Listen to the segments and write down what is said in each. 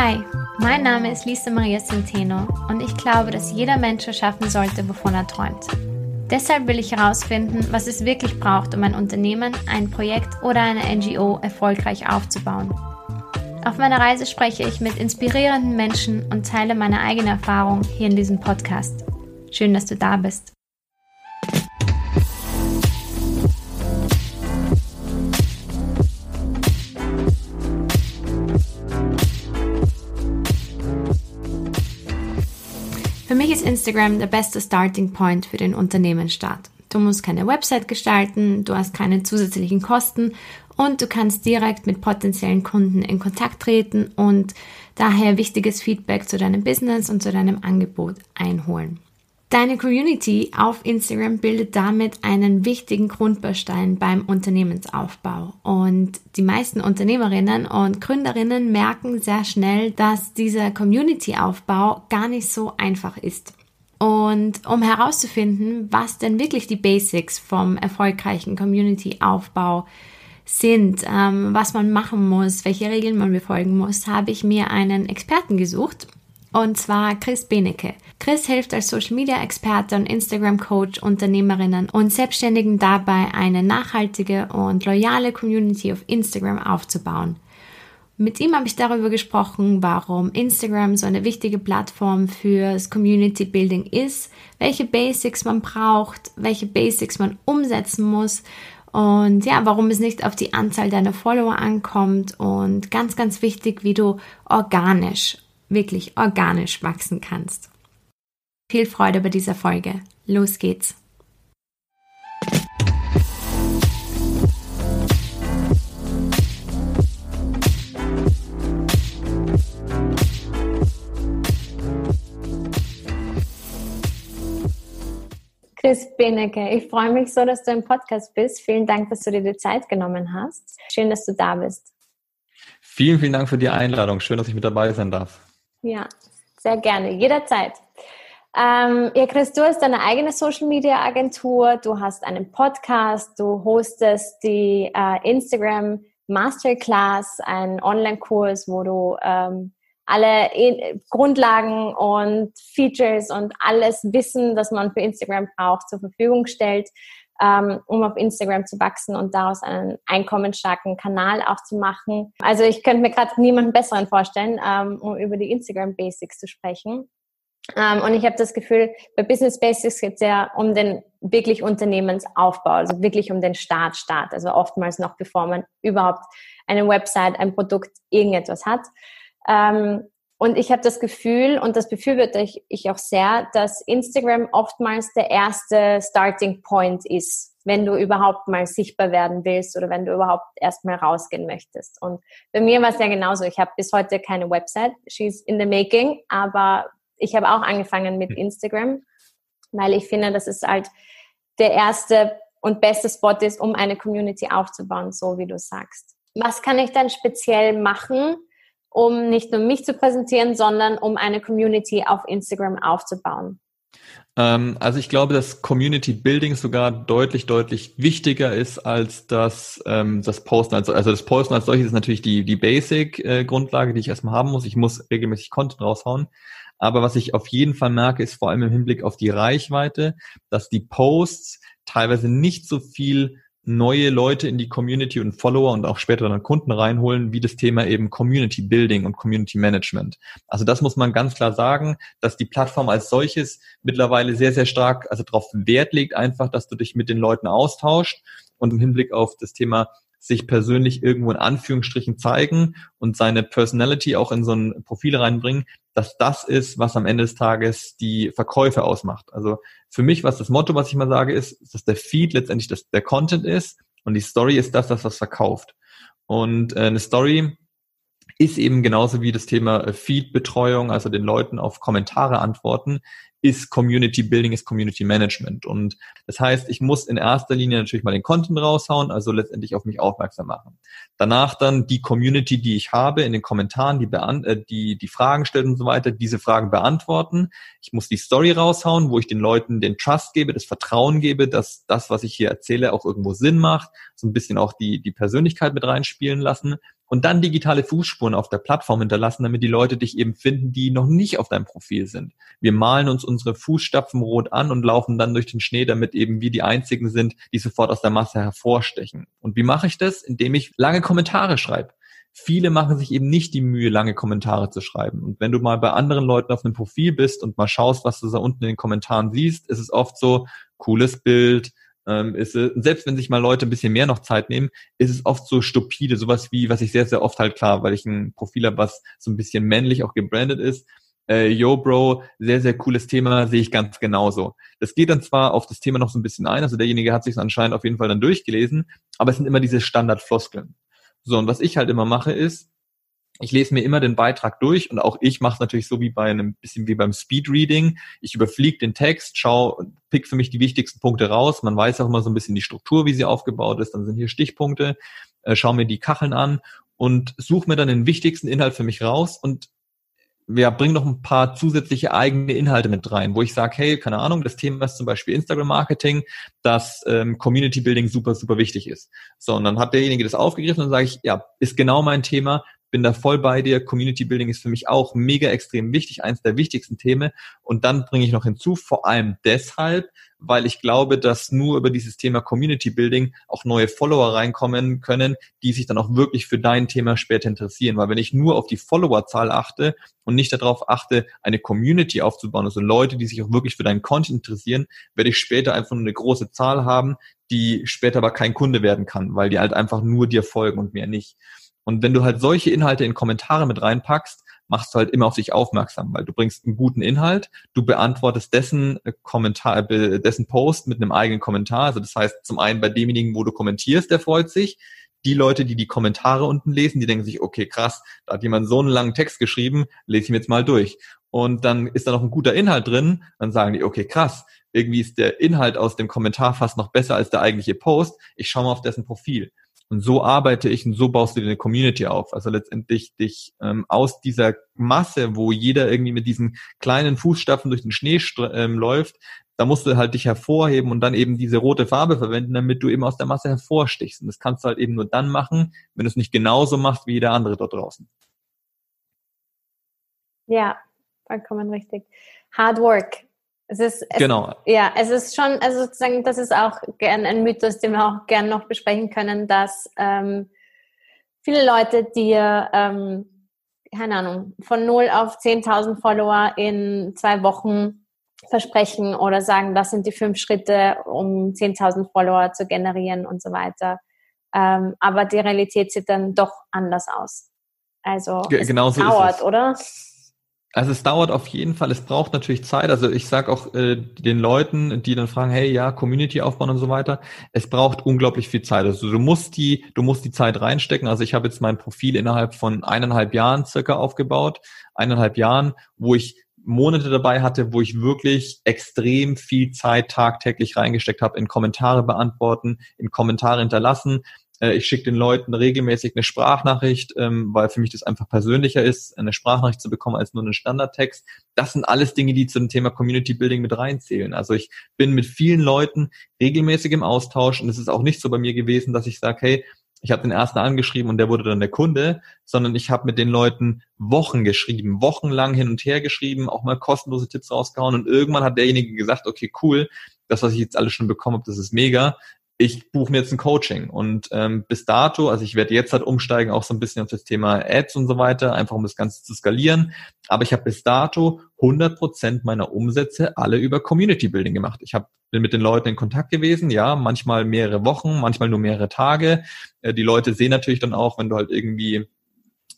Hi, mein Name ist Lisa Maria Centeno und ich glaube, dass jeder Mensch erschaffen sollte, wovon er träumt. Deshalb will ich herausfinden, was es wirklich braucht, um ein Unternehmen, ein Projekt oder eine NGO erfolgreich aufzubauen. Auf meiner Reise spreche ich mit inspirierenden Menschen und teile meine eigene Erfahrung hier in diesem Podcast. Schön, dass du da bist. Ist Instagram der beste Starting Point für den Unternehmensstart. Du musst keine Website gestalten, du hast keine zusätzlichen Kosten und du kannst direkt mit potenziellen Kunden in Kontakt treten und daher wichtiges Feedback zu deinem Business und zu deinem Angebot einholen. Deine Community auf Instagram bildet damit einen wichtigen Grundbaustein beim Unternehmensaufbau. Und die meisten Unternehmerinnen und Gründerinnen merken sehr schnell, dass dieser Community-Aufbau gar nicht so einfach ist. Und um herauszufinden, was denn wirklich die Basics vom erfolgreichen Community-Aufbau sind, ähm, was man machen muss, welche Regeln man befolgen muss, habe ich mir einen Experten gesucht und zwar Chris Benecke. Chris hilft als Social Media Experte und Instagram Coach Unternehmerinnen und Selbstständigen dabei, eine nachhaltige und loyale Community auf Instagram aufzubauen. Mit ihm habe ich darüber gesprochen, warum Instagram so eine wichtige Plattform fürs Community Building ist, welche Basics man braucht, welche Basics man umsetzen muss und ja, warum es nicht auf die Anzahl deiner Follower ankommt und ganz, ganz wichtig, wie du organisch wirklich organisch wachsen kannst. Viel Freude bei dieser Folge. Los geht's! Chris Benecke, ich freue mich so, dass du im Podcast bist. Vielen Dank, dass du dir die Zeit genommen hast. Schön, dass du da bist. Vielen, vielen Dank für die Einladung. Schön, dass ich mit dabei sein darf. Ja, sehr gerne, jederzeit. Ähm, ja, Chris, du hast deine eigene Social Media Agentur, du hast einen Podcast, du hostest die äh, Instagram Masterclass, einen Online-Kurs, wo du ähm, alle e Grundlagen und Features und alles Wissen, das man für Instagram braucht, zur Verfügung stellt ähm, um auf Instagram zu wachsen und daraus einen einkommensstarken Kanal auch zu machen. Also ich könnte mir gerade niemanden besseren vorstellen, ähm, um über die Instagram Basics zu sprechen. Ähm, und ich habe das Gefühl, bei Business Basics geht es ja um den wirklich Unternehmensaufbau, also wirklich um den Start, Start. Also oftmals noch bevor man überhaupt eine Website, ein Produkt, irgendetwas hat. Ähm, und ich habe das Gefühl, und das befürworte ich, ich auch sehr, dass Instagram oftmals der erste Starting Point ist, wenn du überhaupt mal sichtbar werden willst oder wenn du überhaupt erstmal rausgehen möchtest. Und bei mir war es ja genauso. Ich habe bis heute keine Website. She's in the making. Aber ich habe auch angefangen mit Instagram, weil ich finde, dass es halt der erste und beste Spot ist, um eine Community aufzubauen, so wie du sagst. Was kann ich dann speziell machen, um nicht nur mich zu präsentieren, sondern um eine Community auf Instagram aufzubauen? Ähm, also ich glaube, dass Community Building sogar deutlich, deutlich wichtiger ist als das, ähm, das Posten. Also, also das Posten als solches ist natürlich die, die Basic-Grundlage, die ich erstmal haben muss. Ich muss regelmäßig Content raushauen. Aber was ich auf jeden Fall merke, ist vor allem im Hinblick auf die Reichweite, dass die Posts teilweise nicht so viel neue Leute in die Community und Follower und auch später dann Kunden reinholen, wie das Thema eben Community Building und Community Management. Also das muss man ganz klar sagen, dass die Plattform als solches mittlerweile sehr, sehr stark, also darauf Wert legt einfach, dass du dich mit den Leuten austauscht und im Hinblick auf das Thema sich persönlich irgendwo in Anführungsstrichen zeigen und seine Personality auch in so ein Profil reinbringen, dass das ist, was am Ende des Tages die Verkäufe ausmacht. Also für mich, was das Motto, was ich mal sage, ist, dass der Feed letztendlich das, der Content ist und die Story ist das, das was verkauft. Und äh, eine Story ist eben genauso wie das Thema äh, Feed-Betreuung, also den Leuten auf Kommentare antworten, ist Community Building, ist Community Management. Und das heißt, ich muss in erster Linie natürlich mal den Content raushauen, also letztendlich auf mich aufmerksam machen. Danach dann die Community, die ich habe, in den Kommentaren, die, äh, die, die Fragen stellen und so weiter, diese Fragen beantworten. Ich muss die Story raushauen, wo ich den Leuten den Trust gebe, das Vertrauen gebe, dass das, was ich hier erzähle, auch irgendwo Sinn macht, so ein bisschen auch die, die Persönlichkeit mit reinspielen lassen und dann digitale Fußspuren auf der Plattform hinterlassen, damit die Leute dich eben finden, die noch nicht auf deinem Profil sind. Wir malen uns unsere Fußstapfen rot an und laufen dann durch den Schnee, damit eben wir die einzigen sind, die sofort aus der Masse hervorstechen. Und wie mache ich das? Indem ich lange Kommentare schreibe. Viele machen sich eben nicht die Mühe, lange Kommentare zu schreiben. Und wenn du mal bei anderen Leuten auf einem Profil bist und mal schaust, was du da unten in den Kommentaren siehst, ist es oft so, cooles Bild, ähm, ist, selbst wenn sich mal Leute ein bisschen mehr noch Zeit nehmen, ist es oft so stupide, sowas wie, was ich sehr, sehr oft halt klar, weil ich ein Profil habe, was so ein bisschen männlich auch gebrandet ist. Äh, Yo, Bro, sehr, sehr cooles Thema, sehe ich ganz genauso. Das geht dann zwar auf das Thema noch so ein bisschen ein, also derjenige hat sich anscheinend auf jeden Fall dann durchgelesen, aber es sind immer diese Standardfloskeln. So, und was ich halt immer mache ist, ich lese mir immer den Beitrag durch und auch ich mache es natürlich so wie bei einem bisschen wie beim Speedreading. Ich überfliege den Text, schau, pick für mich die wichtigsten Punkte raus. Man weiß auch immer so ein bisschen die Struktur, wie sie aufgebaut ist. Dann sind hier Stichpunkte, äh, schau mir die Kacheln an und suche mir dann den wichtigsten Inhalt für mich raus und ja, bring noch ein paar zusätzliche eigene Inhalte mit rein, wo ich sage, hey, keine Ahnung, das Thema ist zum Beispiel Instagram-Marketing, dass ähm, Community-Building super, super wichtig ist. So, und dann hat derjenige das aufgegriffen und sage ich, ja, ist genau mein Thema, bin da voll bei dir. Community Building ist für mich auch mega extrem wichtig, eins der wichtigsten Themen. Und dann bringe ich noch hinzu, vor allem deshalb, weil ich glaube, dass nur über dieses Thema Community Building auch neue Follower reinkommen können, die sich dann auch wirklich für dein Thema später interessieren. Weil wenn ich nur auf die Followerzahl achte und nicht darauf achte, eine Community aufzubauen, also Leute, die sich auch wirklich für deinen Content interessieren, werde ich später einfach nur eine große Zahl haben, die später aber kein Kunde werden kann, weil die halt einfach nur dir folgen und mehr nicht. Und wenn du halt solche Inhalte in Kommentare mit reinpackst, machst du halt immer auf dich aufmerksam, weil du bringst einen guten Inhalt, du beantwortest dessen äh, Kommentar, äh, dessen Post mit einem eigenen Kommentar. Also das heißt, zum einen bei demjenigen, wo du kommentierst, der freut sich. Die Leute, die die Kommentare unten lesen, die denken sich, okay, krass, da hat jemand so einen langen Text geschrieben, lese ich mir jetzt mal durch. Und dann ist da noch ein guter Inhalt drin, dann sagen die, okay, krass, irgendwie ist der Inhalt aus dem Kommentar fast noch besser als der eigentliche Post. Ich schaue mal auf dessen Profil. Und so arbeite ich und so baust du dir eine Community auf. Also letztendlich dich ähm, aus dieser Masse, wo jeder irgendwie mit diesen kleinen Fußstapfen durch den Schnee ähm, läuft, da musst du halt dich hervorheben und dann eben diese rote Farbe verwenden, damit du eben aus der Masse hervorstichst. Und das kannst du halt eben nur dann machen, wenn du es nicht genauso machst wie jeder andere dort draußen. Ja, vollkommen richtig. Hard Work es ist, es, genau. Ja, es ist schon, also sozusagen, das ist auch gern ein Mythos, den wir auch gern noch besprechen können, dass ähm, viele Leute dir, ähm, keine Ahnung, von 0 auf 10.000 Follower in zwei Wochen versprechen oder sagen, das sind die fünf Schritte, um 10.000 Follower zu generieren und so weiter. Ähm, aber die Realität sieht dann doch anders aus. Also G es genau so dauert, oder? Also es dauert auf jeden Fall, es braucht natürlich Zeit. Also ich sage auch äh, den Leuten, die dann fragen, hey, ja, Community aufbauen und so weiter, es braucht unglaublich viel Zeit. Also du musst die, du musst die Zeit reinstecken. Also ich habe jetzt mein Profil innerhalb von eineinhalb Jahren circa aufgebaut, eineinhalb Jahren, wo ich Monate dabei hatte, wo ich wirklich extrem viel Zeit tagtäglich reingesteckt habe in Kommentare beantworten, in Kommentare hinterlassen, ich schicke den Leuten regelmäßig eine Sprachnachricht, ähm, weil für mich das einfach persönlicher ist, eine Sprachnachricht zu bekommen als nur einen Standardtext. Das sind alles Dinge, die zum Thema Community Building mit reinzählen. Also ich bin mit vielen Leuten regelmäßig im Austausch und es ist auch nicht so bei mir gewesen, dass ich sage, hey, ich habe den ersten angeschrieben und der wurde dann der Kunde, sondern ich habe mit den Leuten Wochen geschrieben, wochenlang hin und her geschrieben, auch mal kostenlose Tipps rausgehauen und irgendwann hat derjenige gesagt, okay, cool, das, was ich jetzt alles schon bekommen habe, das ist mega ich buche mir jetzt ein Coaching. Und ähm, bis dato, also ich werde jetzt halt umsteigen, auch so ein bisschen auf das Thema Ads und so weiter, einfach um das Ganze zu skalieren. Aber ich habe bis dato 100 Prozent meiner Umsätze alle über Community Building gemacht. Ich hab, bin mit den Leuten in Kontakt gewesen, ja, manchmal mehrere Wochen, manchmal nur mehrere Tage. Äh, die Leute sehen natürlich dann auch, wenn du halt irgendwie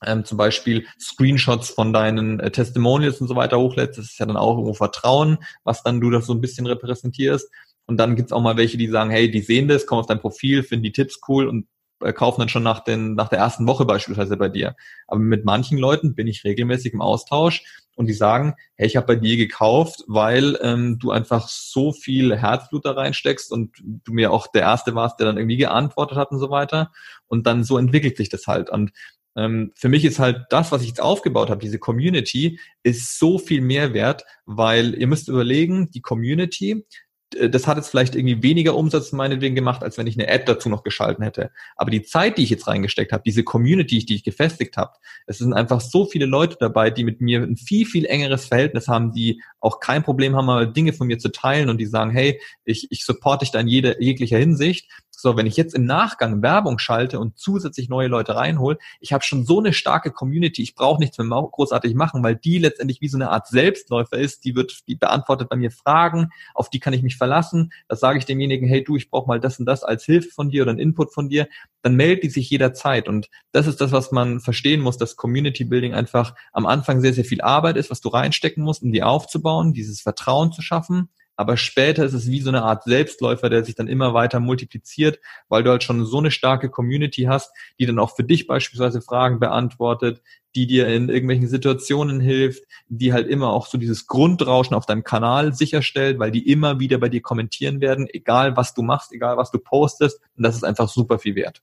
ähm, zum Beispiel Screenshots von deinen äh, Testimonials und so weiter hochlädst, das ist ja dann auch irgendwo Vertrauen, was dann du das so ein bisschen repräsentierst. Und dann gibt's auch mal welche, die sagen, hey, die sehen das, kommen auf dein Profil, finden die Tipps cool und äh, kaufen dann schon nach, den, nach der ersten Woche beispielsweise bei dir. Aber mit manchen Leuten bin ich regelmäßig im Austausch und die sagen, hey, ich habe bei dir gekauft, weil ähm, du einfach so viel Herzblut da reinsteckst und du mir auch der Erste warst, der dann irgendwie geantwortet hat und so weiter. Und dann so entwickelt sich das halt. Und ähm, für mich ist halt das, was ich jetzt aufgebaut habe, diese Community, ist so viel mehr wert, weil ihr müsst überlegen, die Community, das hat jetzt vielleicht irgendwie weniger Umsatz meinetwegen gemacht, als wenn ich eine Ad dazu noch geschalten hätte. Aber die Zeit, die ich jetzt reingesteckt habe, diese Community, die ich gefestigt habe, es sind einfach so viele Leute dabei, die mit mir ein viel, viel engeres Verhältnis haben, die auch kein Problem haben, mal Dinge von mir zu teilen und die sagen, hey, ich, ich supporte dich da in jeder, jeglicher Hinsicht so, wenn ich jetzt im Nachgang Werbung schalte und zusätzlich neue Leute reinhole, ich habe schon so eine starke Community, ich brauche nichts mehr großartig machen, weil die letztendlich wie so eine Art Selbstläufer ist, die wird, die beantwortet bei mir Fragen, auf die kann ich mich verlassen. Da sage ich demjenigen, hey du, ich brauche mal das und das als Hilfe von dir oder ein Input von dir, dann meldet die sich jederzeit. Und das ist das, was man verstehen muss, dass Community Building einfach am Anfang sehr, sehr viel Arbeit ist, was du reinstecken musst, um die aufzubauen, dieses Vertrauen zu schaffen aber später ist es wie so eine Art Selbstläufer, der sich dann immer weiter multipliziert, weil du halt schon so eine starke Community hast, die dann auch für dich beispielsweise Fragen beantwortet, die dir in irgendwelchen Situationen hilft, die halt immer auch so dieses Grundrauschen auf deinem Kanal sicherstellt, weil die immer wieder bei dir kommentieren werden, egal was du machst, egal was du postest. Und das ist einfach super viel wert.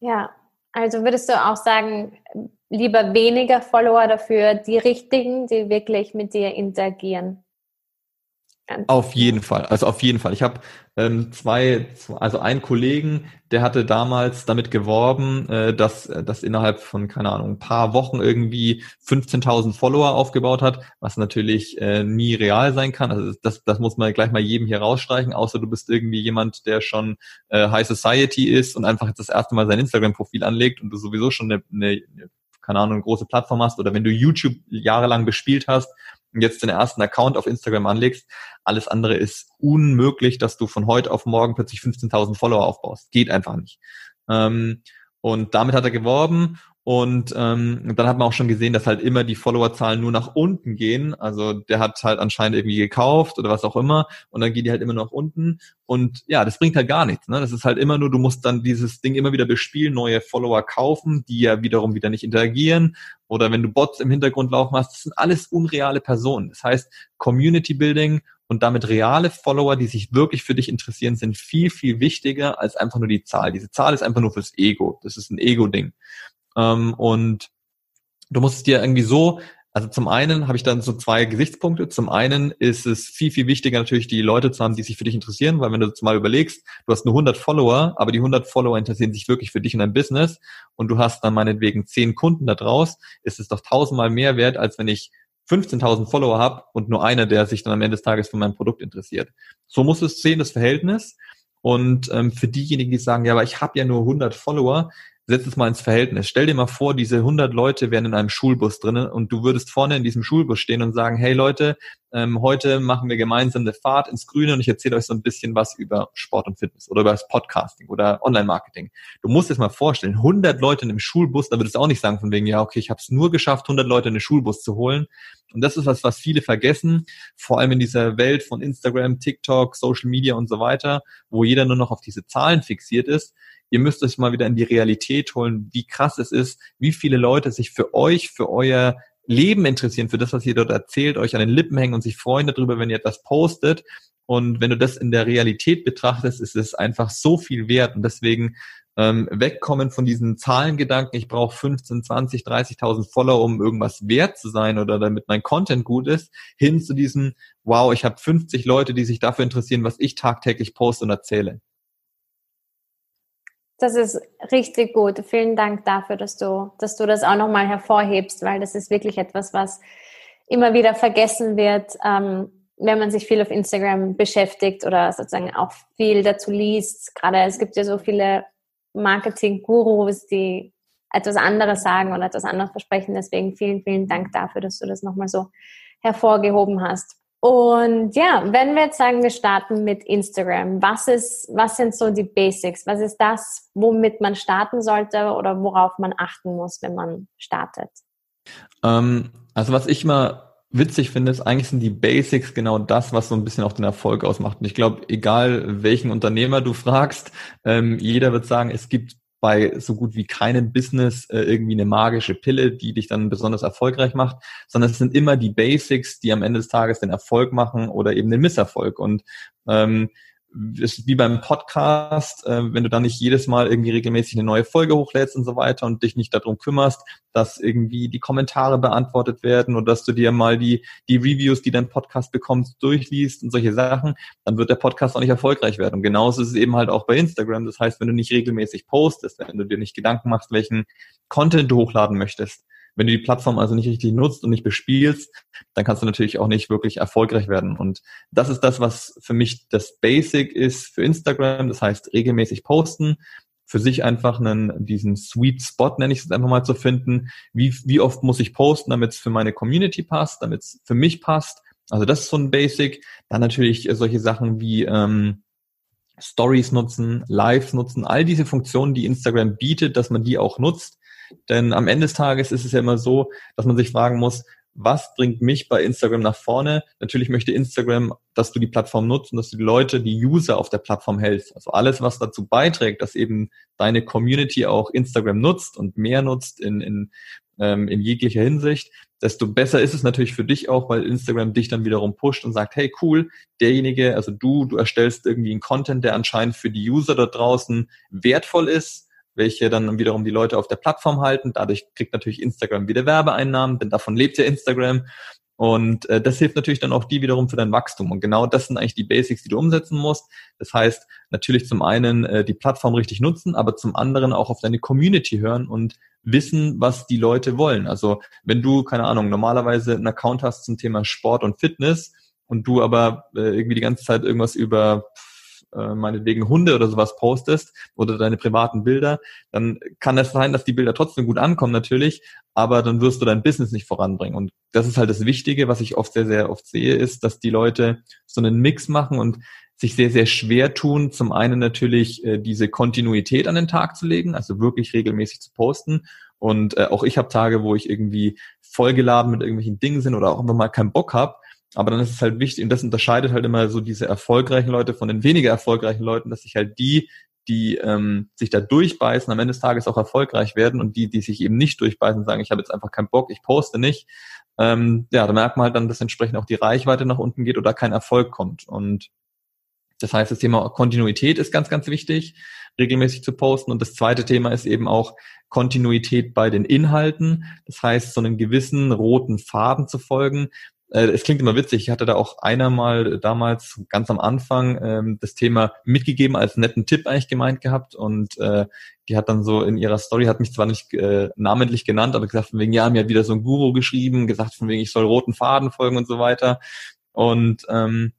Ja, also würdest du auch sagen, lieber weniger Follower dafür, die richtigen, die wirklich mit dir interagieren? Auf jeden Fall, also auf jeden Fall. Ich habe ähm, zwei, also einen Kollegen, der hatte damals damit geworben, äh, dass das innerhalb von keine Ahnung ein paar Wochen irgendwie 15.000 Follower aufgebaut hat, was natürlich äh, nie real sein kann. Also das, das muss man gleich mal jedem hier rausstreichen, außer du bist irgendwie jemand, der schon äh, High Society ist und einfach jetzt das erste Mal sein Instagram-Profil anlegt und du sowieso schon eine, eine keine Ahnung, eine große Plattform hast oder wenn du YouTube jahrelang bespielt hast jetzt den ersten Account auf Instagram anlegst, alles andere ist unmöglich, dass du von heute auf morgen plötzlich 15.000 Follower aufbaust. Geht einfach nicht. Ähm, und damit hat er geworben und ähm, dann hat man auch schon gesehen, dass halt immer die Followerzahlen nur nach unten gehen. Also der hat halt anscheinend irgendwie gekauft oder was auch immer und dann gehen die halt immer nach unten. Und ja, das bringt halt gar nichts. Ne? Das ist halt immer nur, du musst dann dieses Ding immer wieder bespielen, neue Follower kaufen, die ja wiederum wieder nicht interagieren. Oder wenn du Bots im Hintergrund laufen hast, das sind alles unreale Personen. Das heißt, Community Building und damit reale Follower, die sich wirklich für dich interessieren, sind viel, viel wichtiger als einfach nur die Zahl. Diese Zahl ist einfach nur fürs Ego. Das ist ein Ego-Ding. Ähm, und du musst es dir irgendwie so, also zum einen habe ich dann so zwei Gesichtspunkte. Zum einen ist es viel, viel wichtiger natürlich die Leute zu haben, die sich für dich interessieren, weil wenn du mal überlegst, du hast nur 100 Follower, aber die 100 Follower interessieren sich wirklich für dich und dein Business und du hast dann meinetwegen 10 Kunden da draus, ist es doch tausendmal mehr wert, als wenn ich 15.000 Follower habe und nur einer, der sich dann am Ende des Tages für mein Produkt interessiert. So muss es sehen, das Verhältnis. Und ähm, für diejenigen, die sagen, ja, aber ich habe ja nur 100 Follower, setz es mal ins Verhältnis. Stell dir mal vor, diese 100 Leute wären in einem Schulbus drinnen und du würdest vorne in diesem Schulbus stehen und sagen, hey Leute, ähm, heute machen wir gemeinsam eine Fahrt ins Grüne und ich erzähle euch so ein bisschen was über Sport und Fitness oder über das Podcasting oder Online-Marketing. Du musst es mal vorstellen, 100 Leute in einem Schulbus, da würdest du auch nicht sagen von wegen, ja, okay, ich habe es nur geschafft, 100 Leute in den Schulbus zu holen. Und das ist was, was viele vergessen, vor allem in dieser Welt von Instagram, TikTok, Social Media und so weiter, wo jeder nur noch auf diese Zahlen fixiert ist ihr müsst euch mal wieder in die Realität holen, wie krass es ist, wie viele Leute sich für euch, für euer Leben interessieren, für das, was ihr dort erzählt, euch an den Lippen hängen und sich freuen darüber, wenn ihr etwas postet. Und wenn du das in der Realität betrachtest, ist es einfach so viel wert. Und deswegen ähm, wegkommen von diesen Zahlengedanken, ich brauche 15, 20, 30.000 Follower, um irgendwas wert zu sein oder damit mein Content gut ist, hin zu diesem, wow, ich habe 50 Leute, die sich dafür interessieren, was ich tagtäglich poste und erzähle. Das ist richtig gut. Vielen Dank dafür, dass du, dass du das auch nochmal hervorhebst, weil das ist wirklich etwas, was immer wieder vergessen wird, ähm, wenn man sich viel auf Instagram beschäftigt oder sozusagen auch viel dazu liest. Gerade es gibt ja so viele Marketing-Gurus, die etwas anderes sagen oder etwas anderes versprechen. Deswegen vielen, vielen Dank dafür, dass du das nochmal so hervorgehoben hast. Und ja, wenn wir jetzt sagen, wir starten mit Instagram, was ist, was sind so die Basics? Was ist das, womit man starten sollte oder worauf man achten muss, wenn man startet? Ähm, also was ich mal witzig finde, ist eigentlich sind die Basics genau das, was so ein bisschen auch den Erfolg ausmacht. Und ich glaube, egal welchen Unternehmer du fragst, ähm, jeder wird sagen, es gibt bei so gut wie keinem Business äh, irgendwie eine magische Pille, die dich dann besonders erfolgreich macht, sondern es sind immer die Basics, die am Ende des Tages den Erfolg machen oder eben den Misserfolg. Und ähm, ist wie beim Podcast, äh, wenn du dann nicht jedes Mal irgendwie regelmäßig eine neue Folge hochlädst und so weiter und dich nicht darum kümmerst, dass irgendwie die Kommentare beantwortet werden oder dass du dir mal die, die Reviews, die dein Podcast bekommst, durchliest und solche Sachen, dann wird der Podcast auch nicht erfolgreich werden. Und genauso ist es eben halt auch bei Instagram. Das heißt, wenn du nicht regelmäßig postest, wenn du dir nicht Gedanken machst, welchen Content du hochladen möchtest, wenn du die Plattform also nicht richtig nutzt und nicht bespielst, dann kannst du natürlich auch nicht wirklich erfolgreich werden. Und das ist das, was für mich das Basic ist für Instagram. Das heißt, regelmäßig posten, für sich einfach einen, diesen Sweet Spot, nenne ich es einfach mal zu finden. Wie, wie oft muss ich posten, damit es für meine Community passt, damit es für mich passt. Also das ist so ein Basic. Dann natürlich solche Sachen wie ähm, Stories nutzen, Lives nutzen, all diese Funktionen, die Instagram bietet, dass man die auch nutzt. Denn am Ende des Tages ist es ja immer so, dass man sich fragen muss, was bringt mich bei Instagram nach vorne? Natürlich möchte Instagram, dass du die Plattform nutzt und dass du die Leute, die User auf der Plattform hältst. Also alles, was dazu beiträgt, dass eben deine Community auch Instagram nutzt und mehr nutzt in, in, ähm, in jeglicher Hinsicht, desto besser ist es natürlich für dich auch, weil Instagram dich dann wiederum pusht und sagt, hey cool, derjenige, also du, du erstellst irgendwie einen Content, der anscheinend für die User dort draußen wertvoll ist welche dann wiederum die Leute auf der Plattform halten. Dadurch kriegt natürlich Instagram wieder Werbeeinnahmen, denn davon lebt ja Instagram. Und äh, das hilft natürlich dann auch die wiederum für dein Wachstum. Und genau das sind eigentlich die Basics, die du umsetzen musst. Das heißt, natürlich zum einen äh, die Plattform richtig nutzen, aber zum anderen auch auf deine Community hören und wissen, was die Leute wollen. Also wenn du, keine Ahnung, normalerweise einen Account hast zum Thema Sport und Fitness und du aber äh, irgendwie die ganze Zeit irgendwas über äh, meinetwegen Hunde oder sowas postest oder deine privaten Bilder, dann kann es sein, dass die Bilder trotzdem gut ankommen natürlich, aber dann wirst du dein Business nicht voranbringen. Und das ist halt das Wichtige, was ich oft sehr, sehr oft sehe, ist, dass die Leute so einen Mix machen und sich sehr, sehr schwer tun, zum einen natürlich äh, diese Kontinuität an den Tag zu legen, also wirklich regelmäßig zu posten. Und äh, auch ich habe Tage, wo ich irgendwie vollgeladen mit irgendwelchen Dingen sind oder auch einfach mal keinen Bock habe. Aber dann ist es halt wichtig, und das unterscheidet halt immer so diese erfolgreichen Leute von den weniger erfolgreichen Leuten, dass sich halt die, die ähm, sich da durchbeißen, am Ende des Tages auch erfolgreich werden und die, die sich eben nicht durchbeißen, sagen, ich habe jetzt einfach keinen Bock, ich poste nicht, ähm, ja, da merkt man halt dann, dass entsprechend auch die Reichweite nach unten geht oder kein Erfolg kommt. Und das heißt, das Thema Kontinuität ist ganz, ganz wichtig, regelmäßig zu posten. Und das zweite Thema ist eben auch Kontinuität bei den Inhalten. Das heißt, so einen gewissen roten Faden zu folgen es klingt immer witzig. Ich hatte da auch einer mal damals ganz am Anfang ähm, das Thema mitgegeben als netten Tipp eigentlich gemeint gehabt und äh, die hat dann so in ihrer Story, hat mich zwar nicht äh, namentlich genannt, aber gesagt von wegen, ja, mir hat wieder so ein Guru geschrieben, gesagt von wegen, ich soll roten Faden folgen und so weiter. Und ähm,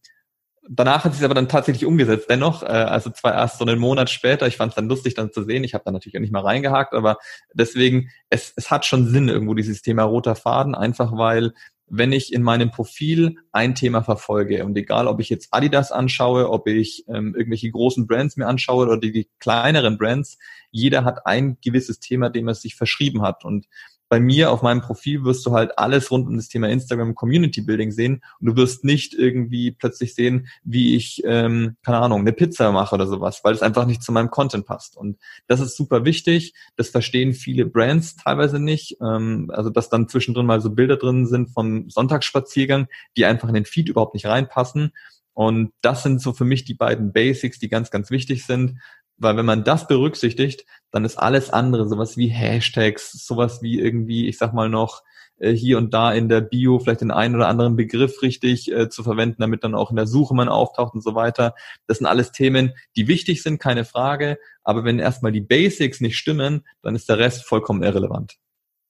danach hat sie es aber dann tatsächlich umgesetzt. Dennoch, äh, also zwar erst so einen Monat später, ich fand es dann lustig dann zu sehen, ich habe da natürlich auch nicht mal reingehakt, aber deswegen, es, es hat schon Sinn irgendwo dieses Thema roter Faden, einfach weil wenn ich in meinem Profil ein Thema verfolge und egal, ob ich jetzt Adidas anschaue, ob ich ähm, irgendwelche großen Brands mir anschaue oder die, die kleineren Brands, jeder hat ein gewisses Thema, dem er sich verschrieben hat. Und bei mir auf meinem Profil wirst du halt alles rund um das Thema Instagram Community Building sehen und du wirst nicht irgendwie plötzlich sehen, wie ich, ähm, keine Ahnung, eine Pizza mache oder sowas, weil es einfach nicht zu meinem Content passt. Und das ist super wichtig. Das verstehen viele Brands teilweise nicht. Ähm, also dass dann zwischendrin mal so Bilder drin sind vom Sonntagsspaziergang, die einfach in den Feed überhaupt nicht reinpassen. Und das sind so für mich die beiden Basics, die ganz, ganz wichtig sind. Weil wenn man das berücksichtigt, dann ist alles andere, sowas wie Hashtags, sowas wie irgendwie, ich sag mal noch, äh, hier und da in der Bio vielleicht den einen oder anderen Begriff richtig äh, zu verwenden, damit dann auch in der Suche man auftaucht und so weiter. Das sind alles Themen, die wichtig sind, keine Frage. Aber wenn erstmal die Basics nicht stimmen, dann ist der Rest vollkommen irrelevant.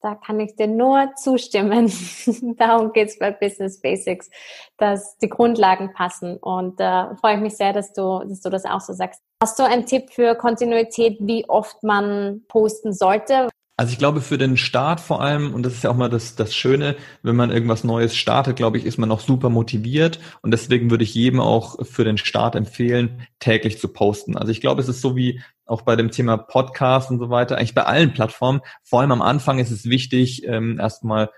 Da kann ich dir nur zustimmen. Darum geht's bei Business Basics, dass die Grundlagen passen. Und da äh, freue ich mich sehr, dass du, dass du das auch so sagst. Hast du einen Tipp für Kontinuität, wie oft man posten sollte? Also ich glaube für den Start vor allem, und das ist ja auch mal das, das Schöne, wenn man irgendwas Neues startet, glaube ich, ist man noch super motiviert. Und deswegen würde ich jedem auch für den Start empfehlen, täglich zu posten. Also ich glaube, es ist so wie auch bei dem Thema Podcast und so weiter, eigentlich bei allen Plattformen. Vor allem am Anfang ist es wichtig, ähm, erstmal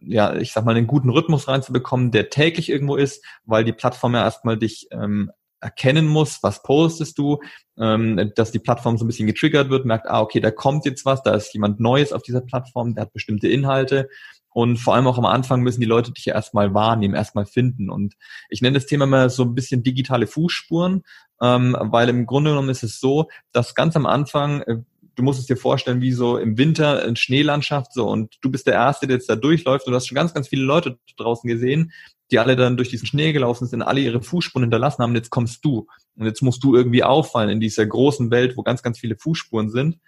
ja, ich sag mal, einen guten Rhythmus reinzubekommen, der täglich irgendwo ist, weil die Plattform ja erstmal dich ähm, erkennen muss, was postest du, ähm, dass die Plattform so ein bisschen getriggert wird, merkt, ah, okay, da kommt jetzt was, da ist jemand Neues auf dieser Plattform, der hat bestimmte Inhalte Und vor allem auch am Anfang müssen die Leute dich ja erstmal wahrnehmen, erstmal finden. Und ich nenne das Thema mal so ein bisschen digitale Fußspuren, ähm, weil im Grunde genommen ist es so, dass ganz am Anfang äh, du musst es dir vorstellen, wie so im Winter in Schneelandschaft so und du bist der Erste, der jetzt da durchläuft und du hast schon ganz, ganz viele Leute draußen gesehen, die alle dann durch diesen Schnee gelaufen sind, alle ihre Fußspuren hinterlassen haben, und jetzt kommst du. Und jetzt musst du irgendwie auffallen in dieser großen Welt, wo ganz, ganz viele Fußspuren sind.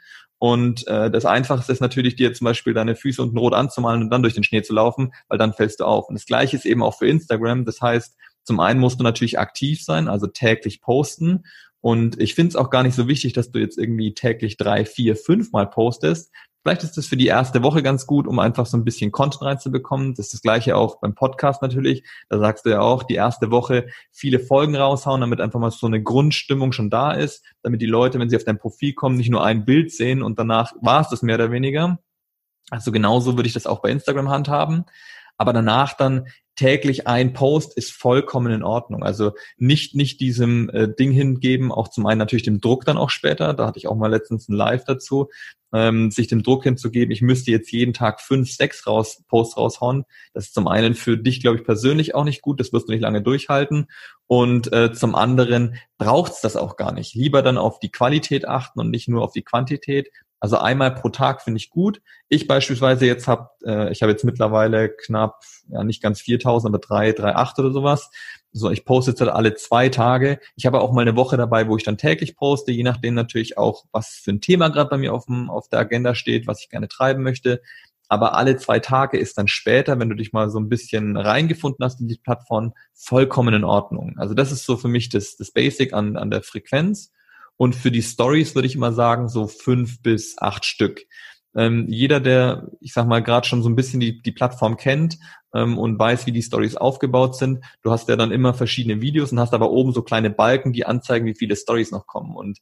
Und äh, das Einfachste ist natürlich, dir zum Beispiel deine Füße unten rot anzumalen und dann durch den Schnee zu laufen, weil dann fällst du auf. Und das gleiche ist eben auch für Instagram. Das heißt, zum einen musst du natürlich aktiv sein, also täglich posten. Und ich finde es auch gar nicht so wichtig, dass du jetzt irgendwie täglich drei, vier, fünf Mal postest. Vielleicht ist das für die erste Woche ganz gut, um einfach so ein bisschen Content reinzubekommen. Das ist das gleiche auch beim Podcast natürlich. Da sagst du ja auch, die erste Woche viele Folgen raushauen, damit einfach mal so eine Grundstimmung schon da ist, damit die Leute, wenn sie auf dein Profil kommen, nicht nur ein Bild sehen und danach war es das mehr oder weniger. Also genauso würde ich das auch bei Instagram handhaben. Aber danach dann täglich ein Post ist vollkommen in Ordnung. Also nicht, nicht diesem äh, Ding hingeben, auch zum einen natürlich dem Druck dann auch später, da hatte ich auch mal letztens ein Live dazu, ähm, sich dem Druck hinzugeben, ich müsste jetzt jeden Tag fünf, sechs raus, Posts raushauen. Das ist zum einen für dich, glaube ich, persönlich auch nicht gut, das wirst du nicht lange durchhalten. Und äh, zum anderen braucht's das auch gar nicht. Lieber dann auf die Qualität achten und nicht nur auf die Quantität. Also einmal pro Tag finde ich gut. Ich beispielsweise jetzt habe, äh, ich habe jetzt mittlerweile knapp, ja nicht ganz 4000, aber drei, drei, acht oder sowas. So, ich poste jetzt halt alle zwei Tage. Ich habe auch mal eine Woche dabei, wo ich dann täglich poste, je nachdem natürlich auch, was für ein Thema gerade bei mir auf, dem, auf der Agenda steht, was ich gerne treiben möchte. Aber alle zwei Tage ist dann später, wenn du dich mal so ein bisschen reingefunden hast in die Plattform, vollkommen in Ordnung. Also das ist so für mich das, das Basic an, an der Frequenz. Und für die Stories würde ich immer sagen, so fünf bis acht Stück. Ähm, jeder, der, ich sag mal, gerade schon so ein bisschen die, die Plattform kennt ähm, und weiß, wie die Stories aufgebaut sind, du hast ja dann immer verschiedene Videos und hast aber oben so kleine Balken, die anzeigen, wie viele Stories noch kommen. Und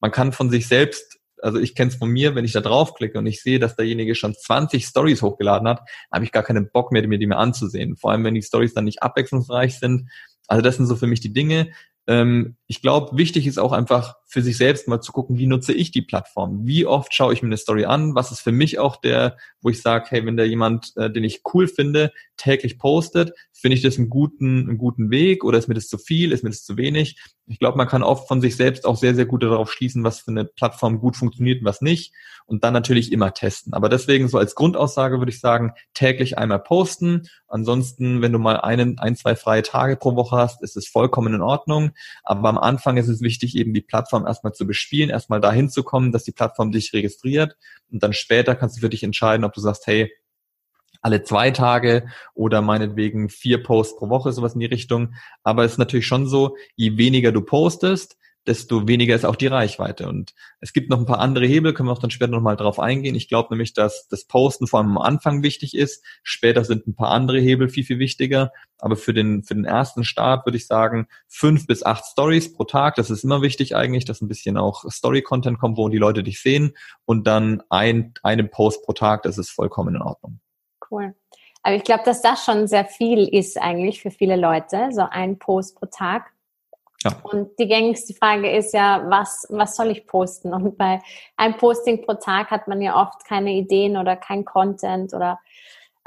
man kann von sich selbst, also ich kenne es von mir, wenn ich da draufklicke und ich sehe, dass derjenige schon 20 Stories hochgeladen hat, habe ich gar keinen Bock mehr, mir die mir anzusehen. Vor allem, wenn die Stories dann nicht abwechslungsreich sind. Also das sind so für mich die Dinge. Ähm, ich glaube, wichtig ist auch einfach für sich selbst mal zu gucken, wie nutze ich die Plattform? Wie oft schaue ich mir eine Story an? Was ist für mich auch der, wo ich sage, hey, wenn da jemand, äh, den ich cool finde, täglich postet, finde ich das einen guten, einen guten Weg oder ist mir das zu viel, ist mir das zu wenig? Ich glaube, man kann oft von sich selbst auch sehr, sehr gut darauf schließen, was für eine Plattform gut funktioniert und was nicht. Und dann natürlich immer testen. Aber deswegen so als Grundaussage würde ich sagen, täglich einmal posten. Ansonsten, wenn du mal einen, ein, zwei freie Tage pro Woche hast, ist es vollkommen in Ordnung. Aber am Anfang ist es wichtig, eben die Plattform erstmal zu bespielen, erstmal dahin zu kommen, dass die Plattform dich registriert. Und dann später kannst du für dich entscheiden, ob du sagst, hey, alle zwei Tage oder meinetwegen vier Posts pro Woche, sowas in die Richtung. Aber es ist natürlich schon so, je weniger du postest, desto weniger ist auch die Reichweite. Und es gibt noch ein paar andere Hebel, können wir auch dann später nochmal drauf eingehen. Ich glaube nämlich, dass das Posten vor allem am Anfang wichtig ist. Später sind ein paar andere Hebel viel, viel wichtiger. Aber für den, für den ersten Start würde ich sagen, fünf bis acht Stories pro Tag. Das ist immer wichtig eigentlich, dass ein bisschen auch Story-Content kommt, wo die Leute dich sehen. Und dann ein, eine Post pro Tag, das ist vollkommen in Ordnung. Cool. Aber ich glaube, dass das schon sehr viel ist eigentlich für viele Leute, so ein Post pro Tag. Ja. Und die gängigste Frage ist ja, was, was soll ich posten? Und bei einem Posting pro Tag hat man ja oft keine Ideen oder kein Content oder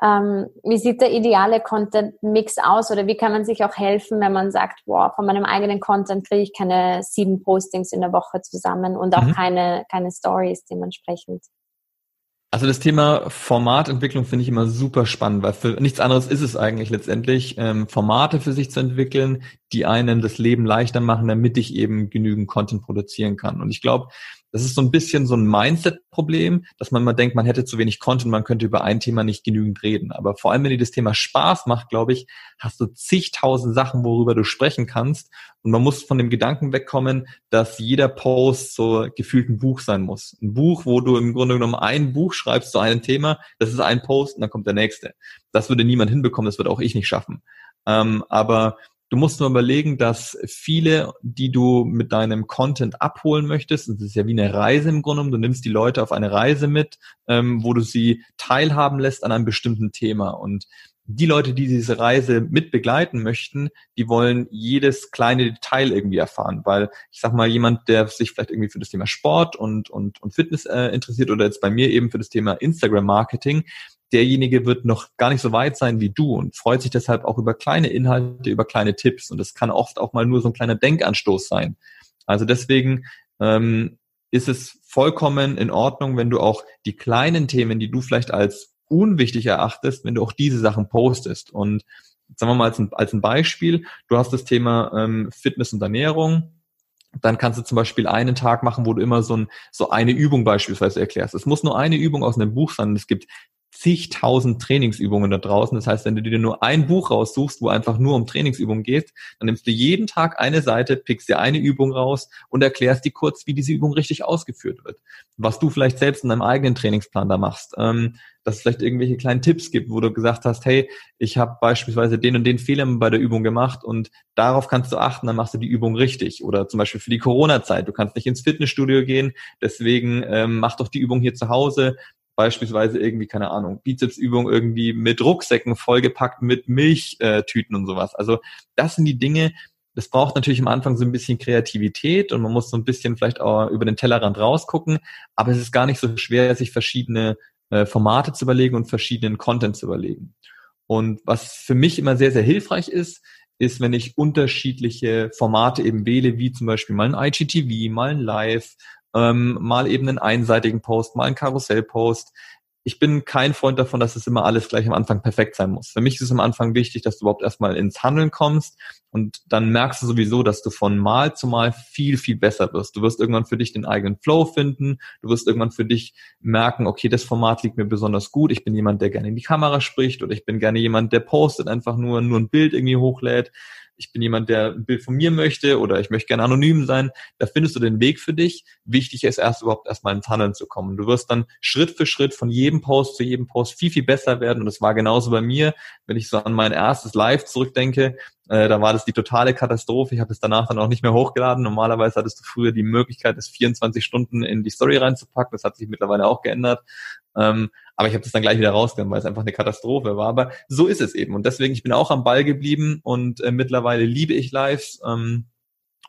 ähm, wie sieht der ideale Content-Mix aus oder wie kann man sich auch helfen, wenn man sagt, boah, von meinem eigenen Content kriege ich keine sieben Postings in der Woche zusammen und auch mhm. keine, keine Stories dementsprechend? Also das Thema Formatentwicklung finde ich immer super spannend, weil für nichts anderes ist es eigentlich letztendlich, ähm, Formate für sich zu entwickeln, die einen das Leben leichter machen, damit ich eben genügend Content produzieren kann. Und ich glaube, das ist so ein bisschen so ein Mindset-Problem, dass man mal denkt, man hätte zu wenig Content, man könnte über ein Thema nicht genügend reden. Aber vor allem, wenn dir das Thema Spaß macht, glaube ich, hast du zigtausend Sachen, worüber du sprechen kannst. Und man muss von dem Gedanken wegkommen, dass jeder Post so gefühlt ein Buch sein muss. Ein Buch, wo du im Grunde genommen ein Buch schreibst zu einem Thema, das ist ein Post und dann kommt der nächste. Das würde niemand hinbekommen, das würde auch ich nicht schaffen. Ähm, aber Du musst nur überlegen, dass viele, die du mit deinem Content abholen möchtest, das ist ja wie eine Reise im Grunde genommen, du nimmst die Leute auf eine Reise mit, ähm, wo du sie teilhaben lässt an einem bestimmten Thema. Und die Leute, die diese Reise mit begleiten möchten, die wollen jedes kleine Detail irgendwie erfahren, weil ich sag mal, jemand, der sich vielleicht irgendwie für das Thema Sport und, und, und Fitness äh, interessiert oder jetzt bei mir eben für das Thema Instagram-Marketing, derjenige wird noch gar nicht so weit sein wie du und freut sich deshalb auch über kleine Inhalte, über kleine Tipps. Und das kann oft auch mal nur so ein kleiner Denkanstoß sein. Also deswegen ähm, ist es vollkommen in Ordnung, wenn du auch die kleinen Themen, die du vielleicht als unwichtig erachtest, wenn du auch diese Sachen postest. Und sagen wir mal als ein, als ein Beispiel, du hast das Thema ähm, Fitness und Ernährung, dann kannst du zum Beispiel einen Tag machen, wo du immer so, ein, so eine Übung beispielsweise erklärst. Es muss nur eine Übung aus einem Buch sein. Es gibt zigtausend Trainingsübungen da draußen. Das heißt, wenn du dir nur ein Buch raussuchst, wo einfach nur um Trainingsübungen geht, dann nimmst du jeden Tag eine Seite, pickst dir eine Übung raus und erklärst dir kurz, wie diese Übung richtig ausgeführt wird. Was du vielleicht selbst in deinem eigenen Trainingsplan da machst. Ähm, dass es vielleicht irgendwelche kleinen Tipps gibt, wo du gesagt hast, hey, ich habe beispielsweise den und den Fehler bei der Übung gemacht und darauf kannst du achten, dann machst du die Übung richtig. Oder zum Beispiel für die Corona-Zeit, du kannst nicht ins Fitnessstudio gehen, deswegen ähm, mach doch die Übung hier zu Hause, beispielsweise irgendwie, keine Ahnung, Bizepsübung irgendwie mit Rucksäcken vollgepackt mit Milchtüten und sowas. Also das sind die Dinge, das braucht natürlich am Anfang so ein bisschen Kreativität und man muss so ein bisschen vielleicht auch über den Tellerrand rausgucken, aber es ist gar nicht so schwer, sich verschiedene äh, Formate zu überlegen und verschiedenen Content zu überlegen. Und was für mich immer sehr, sehr hilfreich ist, ist, wenn ich unterschiedliche Formate eben wähle, wie zum Beispiel mal ein IGTV, mal ein Live, ähm, mal eben einen einseitigen Post, mal einen Karussellpost. Ich bin kein Freund davon, dass es immer alles gleich am Anfang perfekt sein muss. Für mich ist es am Anfang wichtig, dass du überhaupt erstmal ins Handeln kommst und dann merkst du sowieso, dass du von Mal zu Mal viel, viel besser wirst. Du wirst irgendwann für dich den eigenen Flow finden. Du wirst irgendwann für dich merken, okay, das Format liegt mir besonders gut. Ich bin jemand, der gerne in die Kamera spricht oder ich bin gerne jemand, der postet einfach nur, nur ein Bild irgendwie hochlädt ich bin jemand, der ein Bild von mir möchte oder ich möchte gerne anonym sein, da findest du den Weg für dich. Wichtig ist erst überhaupt erstmal ins Handeln zu kommen. Du wirst dann Schritt für Schritt von jedem Post zu jedem Post viel, viel besser werden. Und das war genauso bei mir, wenn ich so an mein erstes Live zurückdenke. Äh, da war das die totale Katastrophe. Ich habe es danach dann auch nicht mehr hochgeladen. Normalerweise hattest du früher die Möglichkeit, es 24 Stunden in die Story reinzupacken. Das hat sich mittlerweile auch geändert. Ähm, aber ich habe das dann gleich wieder rausgenommen, weil es einfach eine Katastrophe war. Aber so ist es eben. Und deswegen, ich bin auch am Ball geblieben und äh, mittlerweile liebe ich Lives. Ähm,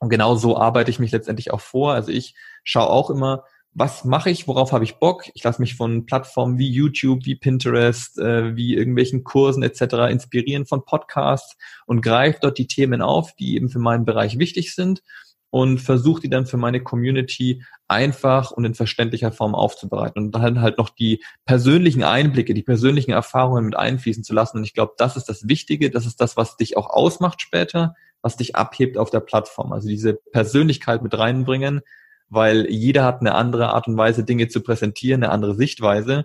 und genau so arbeite ich mich letztendlich auch vor. Also ich schaue auch immer, was mache ich, worauf habe ich Bock. Ich lasse mich von Plattformen wie YouTube, wie Pinterest, äh, wie irgendwelchen Kursen etc. inspirieren von Podcasts und greife dort die Themen auf, die eben für meinen Bereich wichtig sind und versuche die dann für meine Community einfach und in verständlicher Form aufzubereiten und dann halt noch die persönlichen Einblicke, die persönlichen Erfahrungen mit einfließen zu lassen. Und ich glaube, das ist das Wichtige, das ist das, was dich auch ausmacht später, was dich abhebt auf der Plattform. Also diese Persönlichkeit mit reinbringen, weil jeder hat eine andere Art und Weise, Dinge zu präsentieren, eine andere Sichtweise.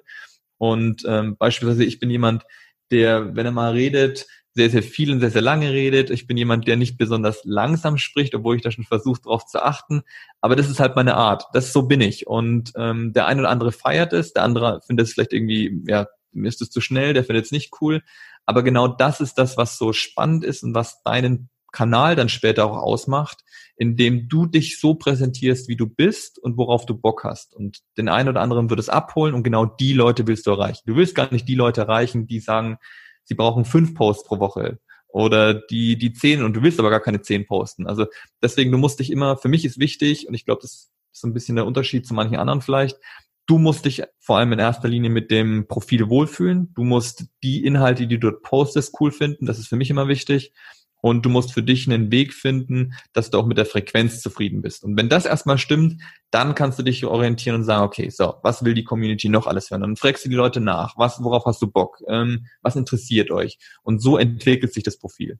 Und ähm, beispielsweise, ich bin jemand, der, wenn er mal redet, sehr, sehr viel und sehr, sehr lange redet. Ich bin jemand, der nicht besonders langsam spricht, obwohl ich da schon versuche, darauf zu achten. Aber das ist halt meine Art. Das so bin ich. Und ähm, der eine oder andere feiert es, der andere findet es vielleicht irgendwie, ja, mir ist es zu schnell, der findet es nicht cool. Aber genau das ist das, was so spannend ist und was deinen Kanal dann später auch ausmacht, indem du dich so präsentierst, wie du bist und worauf du Bock hast. Und den einen oder anderen wird es abholen und genau die Leute willst du erreichen. Du willst gar nicht die Leute erreichen, die sagen, sie brauchen fünf Posts pro Woche oder die, die zehn und du willst aber gar keine zehn posten. Also deswegen, du musst dich immer, für mich ist wichtig und ich glaube, das ist ein bisschen der Unterschied zu manchen anderen vielleicht, du musst dich vor allem in erster Linie mit dem Profil wohlfühlen. Du musst die Inhalte, die du dort postest, cool finden. Das ist für mich immer wichtig und du musst für dich einen Weg finden, dass du auch mit der Frequenz zufrieden bist. Und wenn das erstmal stimmt, dann kannst du dich orientieren und sagen, okay, so, was will die Community noch alles hören? Dann fragst du die Leute nach, was, worauf hast du Bock? Ähm, was interessiert euch? Und so entwickelt sich das Profil.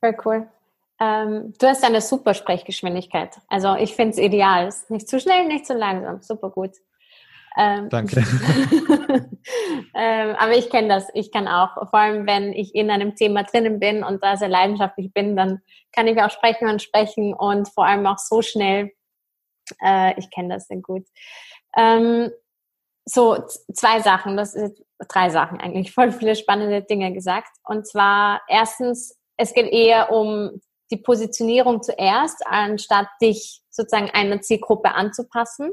Very cool. Ähm, du hast eine super Sprechgeschwindigkeit. Also ich finde es ideal. Nicht zu schnell, nicht zu langsam. Super gut. Ähm, Danke. ähm, aber ich kenne das. Ich kann auch, vor allem wenn ich in einem Thema drinnen bin und da sehr leidenschaftlich bin, dann kann ich auch sprechen und sprechen und vor allem auch so schnell. Äh, ich kenne das sehr gut. Ähm, so, zwei Sachen, das sind drei Sachen eigentlich, voll viele spannende Dinge gesagt. Und zwar erstens, es geht eher um die Positionierung zuerst, anstatt dich sozusagen einer Zielgruppe anzupassen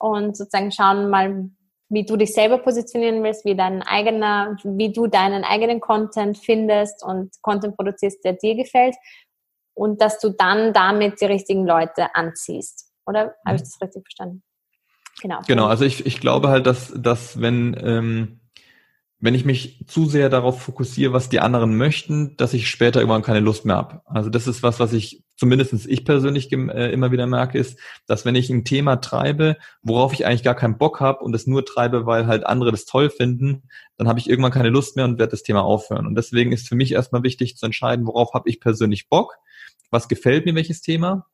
und sozusagen schauen mal, wie du dich selber positionieren willst, wie dein eigener, wie du deinen eigenen Content findest und Content produzierst, der dir gefällt und dass du dann damit die richtigen Leute anziehst. Oder habe ich mhm. das richtig verstanden? Genau. Genau, also ich, ich glaube halt, dass, dass wenn, ähm, wenn ich mich zu sehr darauf fokussiere, was die anderen möchten, dass ich später irgendwann keine Lust mehr habe. Also das ist was, was ich zumindestens ich persönlich äh, immer wieder merke, ist, dass wenn ich ein Thema treibe, worauf ich eigentlich gar keinen Bock habe und es nur treibe, weil halt andere das toll finden, dann habe ich irgendwann keine Lust mehr und werde das Thema aufhören. Und deswegen ist für mich erstmal wichtig zu entscheiden, worauf habe ich persönlich Bock, was gefällt mir welches Thema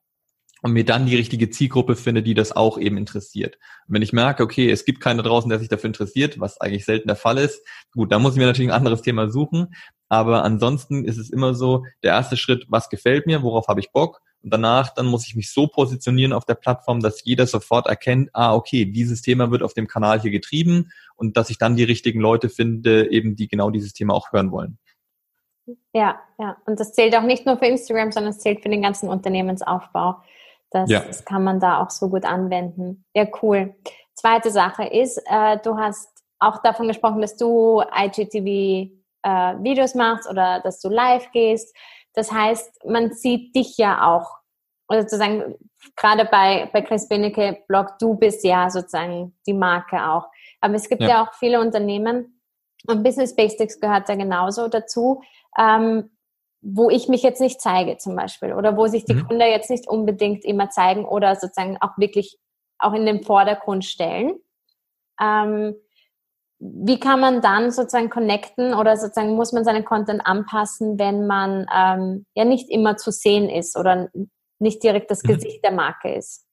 und mir dann die richtige Zielgruppe finde, die das auch eben interessiert. Und wenn ich merke, okay, es gibt keiner draußen, der sich dafür interessiert, was eigentlich selten der Fall ist, gut, dann muss ich mir natürlich ein anderes Thema suchen. Aber ansonsten ist es immer so, der erste Schritt, was gefällt mir, worauf habe ich Bock? Und danach, dann muss ich mich so positionieren auf der Plattform, dass jeder sofort erkennt, ah, okay, dieses Thema wird auf dem Kanal hier getrieben und dass ich dann die richtigen Leute finde, eben die genau dieses Thema auch hören wollen. Ja, ja. Und das zählt auch nicht nur für Instagram, sondern es zählt für den ganzen Unternehmensaufbau. Das, ja. das kann man da auch so gut anwenden. Ja, cool. Zweite Sache ist, äh, du hast auch davon gesprochen, dass du IGTV äh, Videos machst oder dass du live gehst. Das heißt, man sieht dich ja auch. Oder sozusagen, gerade bei, bei Chris Benecke Blog, du bist ja sozusagen die Marke auch. Aber es gibt ja, ja auch viele Unternehmen, und Business Basics gehört da genauso dazu, ähm, wo ich mich jetzt nicht zeige zum Beispiel oder wo sich die mhm. Gründer jetzt nicht unbedingt immer zeigen oder sozusagen auch wirklich auch in den Vordergrund stellen. Ähm, wie kann man dann sozusagen connecten oder sozusagen muss man seinen Content anpassen, wenn man ähm, ja nicht immer zu sehen ist oder nicht direkt das mhm. Gesicht der Marke ist?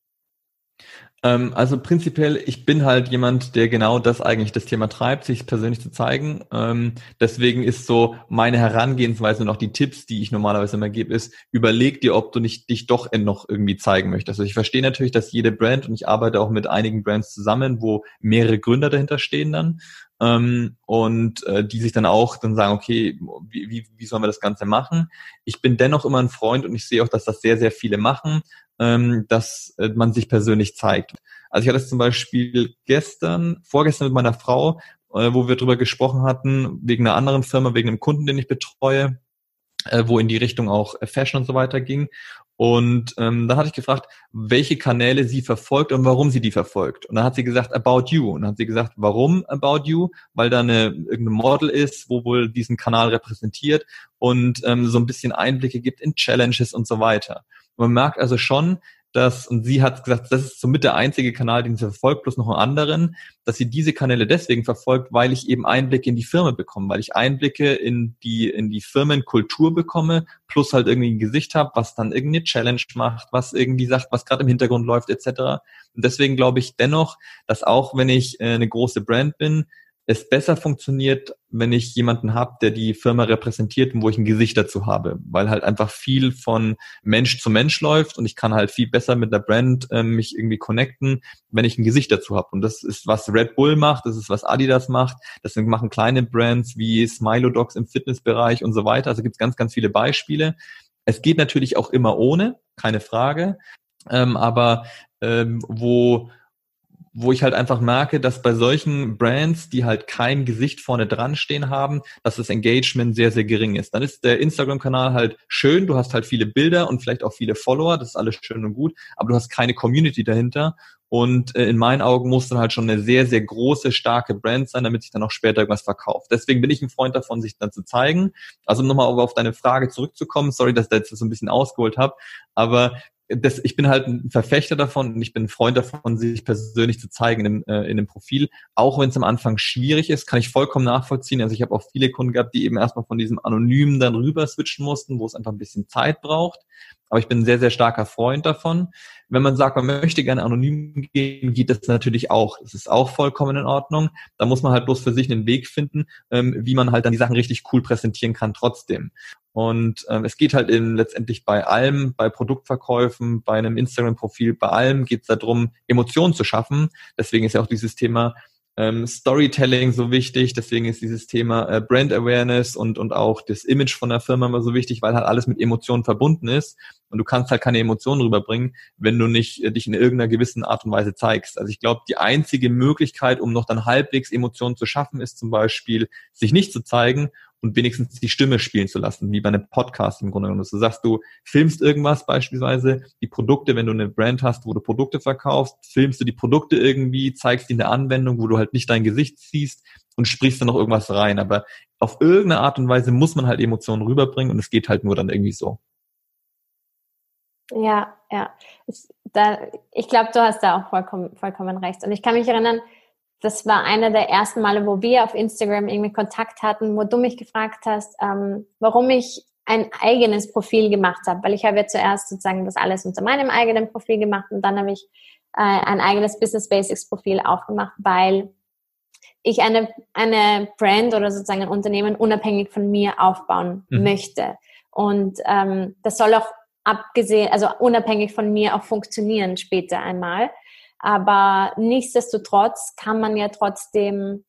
Ähm, also prinzipiell, ich bin halt jemand, der genau das eigentlich das Thema treibt, sich persönlich zu zeigen. Ähm, deswegen ist so meine Herangehensweise und auch die Tipps, die ich normalerweise immer gebe, ist, überleg dir, ob du nicht dich doch noch irgendwie zeigen möchtest. Also ich verstehe natürlich, dass jede Brand, und ich arbeite auch mit einigen Brands zusammen, wo mehrere Gründer dahinter stehen dann, ähm, und äh, die sich dann auch dann sagen, okay, wie, wie, wie sollen wir das Ganze machen? Ich bin dennoch immer ein Freund und ich sehe auch, dass das sehr, sehr viele machen, ähm, dass äh, man sich persönlich zeigt. Also ich hatte es zum Beispiel gestern, vorgestern mit meiner Frau, äh, wo wir drüber gesprochen hatten, wegen einer anderen Firma, wegen einem Kunden, den ich betreue, äh, wo in die Richtung auch Fashion und so weiter ging. Und ähm, dann hatte ich gefragt, welche Kanäle sie verfolgt und warum sie die verfolgt. Und dann hat sie gesagt, About You. Und dann hat sie gesagt, warum About You? Weil da eine irgendeine Model ist, wo wohl diesen Kanal repräsentiert und ähm, so ein bisschen Einblicke gibt in Challenges und so weiter. Man merkt also schon, dass, und sie hat gesagt, das ist somit der einzige Kanal, den sie verfolgt, plus noch einen anderen, dass sie diese Kanäle deswegen verfolgt, weil ich eben Einblicke in die Firma bekomme, weil ich Einblicke in die, in die Firmenkultur bekomme, plus halt irgendwie ein Gesicht habe, was dann irgendeine Challenge macht, was irgendwie sagt, was gerade im Hintergrund läuft, etc. Und deswegen glaube ich dennoch, dass auch wenn ich äh, eine große Brand bin, es besser funktioniert, wenn ich jemanden habe, der die Firma repräsentiert und wo ich ein Gesicht dazu habe, weil halt einfach viel von Mensch zu Mensch läuft und ich kann halt viel besser mit der Brand äh, mich irgendwie connecten, wenn ich ein Gesicht dazu habe. Und das ist, was Red Bull macht, das ist, was Adidas macht, das machen kleine Brands wie Smilodogs im Fitnessbereich und so weiter. Also gibt es ganz, ganz viele Beispiele. Es geht natürlich auch immer ohne, keine Frage, ähm, aber ähm, wo wo ich halt einfach merke, dass bei solchen Brands, die halt kein Gesicht vorne dran stehen haben, dass das Engagement sehr, sehr gering ist. Dann ist der Instagram-Kanal halt schön, du hast halt viele Bilder und vielleicht auch viele Follower, das ist alles schön und gut, aber du hast keine Community dahinter. Und äh, in meinen Augen muss dann halt schon eine sehr, sehr große, starke Brand sein, damit sich dann auch später irgendwas verkauft. Deswegen bin ich ein Freund davon, sich dann zu zeigen. Also um nochmal auf deine Frage zurückzukommen, sorry, dass ich da jetzt so ein bisschen ausgeholt habe, aber das, ich bin halt ein Verfechter davon und ich bin ein Freund davon, sich persönlich zu zeigen in dem, äh, in dem Profil. Auch wenn es am Anfang schwierig ist, kann ich vollkommen nachvollziehen. Also ich habe auch viele Kunden gehabt, die eben erstmal von diesem Anonymen dann rüber switchen mussten, wo es einfach ein bisschen Zeit braucht. Aber ich bin ein sehr, sehr starker Freund davon. Wenn man sagt, man möchte gerne anonym gehen, geht das natürlich auch. Das ist auch vollkommen in Ordnung. Da muss man halt bloß für sich einen Weg finden, ähm, wie man halt dann die Sachen richtig cool präsentieren kann trotzdem. Und ähm, es geht halt eben letztendlich bei allem, bei Produktverkäufen, bei einem Instagram-Profil, bei allem geht es darum, Emotionen zu schaffen. Deswegen ist ja auch dieses Thema ähm, Storytelling so wichtig, deswegen ist dieses Thema äh, Brand Awareness und, und auch das Image von der Firma immer so wichtig, weil halt alles mit Emotionen verbunden ist und du kannst halt keine Emotionen rüberbringen, wenn du nicht äh, dich in irgendeiner gewissen Art und Weise zeigst. Also ich glaube, die einzige Möglichkeit, um noch dann halbwegs Emotionen zu schaffen, ist zum Beispiel, sich nicht zu zeigen und wenigstens die Stimme spielen zu lassen, wie bei einem Podcast im Grunde genommen. Du sagst, du filmst irgendwas beispielsweise, die Produkte, wenn du eine Brand hast, wo du Produkte verkaufst, filmst du die Produkte irgendwie, zeigst die in der Anwendung, wo du halt nicht dein Gesicht siehst und sprichst dann noch irgendwas rein. Aber auf irgendeine Art und Weise muss man halt Emotionen rüberbringen und es geht halt nur dann irgendwie so. Ja, ja. Ich, ich glaube, du hast da auch vollkommen, vollkommen recht. Und ich kann mich erinnern, das war einer der ersten Male, wo wir auf Instagram irgendwie Kontakt hatten, wo du mich gefragt hast, ähm, warum ich ein eigenes Profil gemacht habe, weil ich habe ja zuerst sozusagen das alles unter meinem eigenen Profil gemacht und dann habe ich äh, ein eigenes Business Basics Profil aufgemacht, weil ich eine, eine Brand oder sozusagen ein Unternehmen unabhängig von mir aufbauen mhm. möchte. Und ähm, das soll auch abgesehen, also unabhängig von mir auch funktionieren später einmal. Aber nichtsdestotrotz kann man ja trotzdem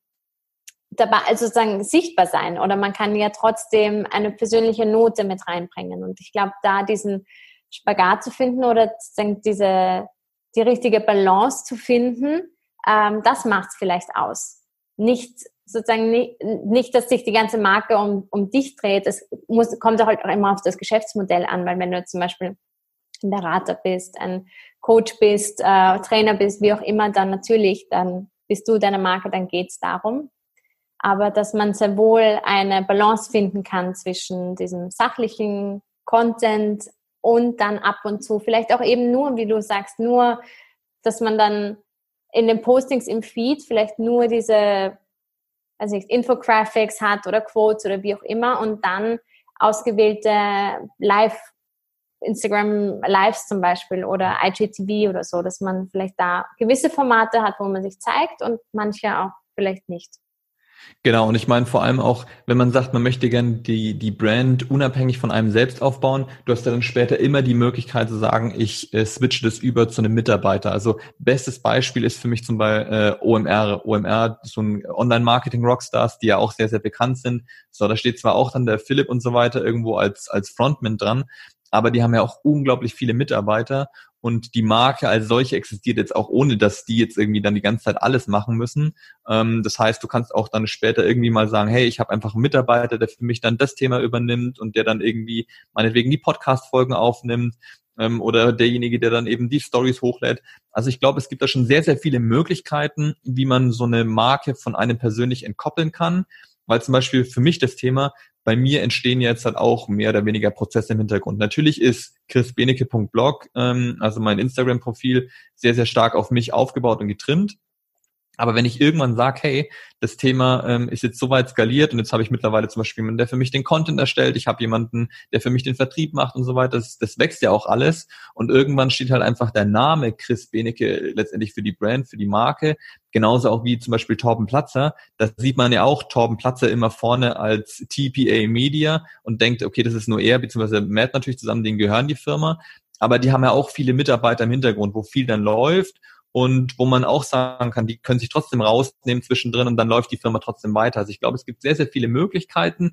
dabei, also sozusagen sichtbar sein oder man kann ja trotzdem eine persönliche Note mit reinbringen. Und ich glaube, da diesen Spagat zu finden oder sozusagen diese, die richtige Balance zu finden, ähm, das macht es vielleicht aus. Nicht sozusagen nicht, nicht, dass sich die ganze Marke um, um dich dreht. Es muss, kommt halt auch immer auf das Geschäftsmodell an, weil wenn du zum Beispiel Berater bist, ein Coach bist, äh, Trainer bist, wie auch immer, dann natürlich, dann bist du deine Marke, dann geht's darum. Aber dass man sehr wohl eine Balance finden kann zwischen diesem sachlichen Content und dann ab und zu, vielleicht auch eben nur, wie du sagst, nur, dass man dann in den Postings im Feed vielleicht nur diese also Infographics hat oder Quotes oder wie auch immer und dann ausgewählte Live Instagram Lives zum Beispiel oder IGTV oder so, dass man vielleicht da gewisse Formate hat, wo man sich zeigt und manche auch vielleicht nicht. Genau, und ich meine vor allem auch, wenn man sagt, man möchte gerne die, die Brand unabhängig von einem selbst aufbauen, du hast ja dann später immer die Möglichkeit zu sagen, ich äh, switche das über zu einem Mitarbeiter. Also bestes Beispiel ist für mich zum Beispiel äh, OMR. OMR, so ein Online-Marketing-Rockstars, die ja auch sehr, sehr bekannt sind. So, da steht zwar auch dann der Philipp und so weiter irgendwo als, als Frontman dran, aber die haben ja auch unglaublich viele Mitarbeiter und die Marke als solche existiert jetzt auch ohne, dass die jetzt irgendwie dann die ganze Zeit alles machen müssen. Ähm, das heißt, du kannst auch dann später irgendwie mal sagen, hey, ich habe einfach einen Mitarbeiter, der für mich dann das Thema übernimmt und der dann irgendwie meinetwegen die Podcast-Folgen aufnimmt ähm, oder derjenige, der dann eben die Stories hochlädt. Also ich glaube, es gibt da schon sehr, sehr viele Möglichkeiten, wie man so eine Marke von einem persönlich entkoppeln kann. Weil zum Beispiel für mich das Thema, bei mir entstehen jetzt halt auch mehr oder weniger Prozesse im Hintergrund. Natürlich ist chrisbenecke.blog, ähm, also mein Instagram-Profil, sehr, sehr stark auf mich aufgebaut und getrimmt. Aber wenn ich irgendwann sage, hey, das Thema ähm, ist jetzt so weit skaliert und jetzt habe ich mittlerweile zum Beispiel jemanden, der für mich den Content erstellt, ich habe jemanden, der für mich den Vertrieb macht und so weiter, das, das wächst ja auch alles. Und irgendwann steht halt einfach der Name Chris Benecke letztendlich für die Brand, für die Marke, genauso auch wie zum Beispiel Torben Platzer, da sieht man ja auch Torben Platzer immer vorne als TPA Media und denkt, okay, das ist nur er, beziehungsweise Matt natürlich zusammen, denen gehören die Firma, aber die haben ja auch viele Mitarbeiter im Hintergrund, wo viel dann läuft und wo man auch sagen kann, die können sich trotzdem rausnehmen zwischendrin und dann läuft die Firma trotzdem weiter. Also ich glaube, es gibt sehr, sehr viele Möglichkeiten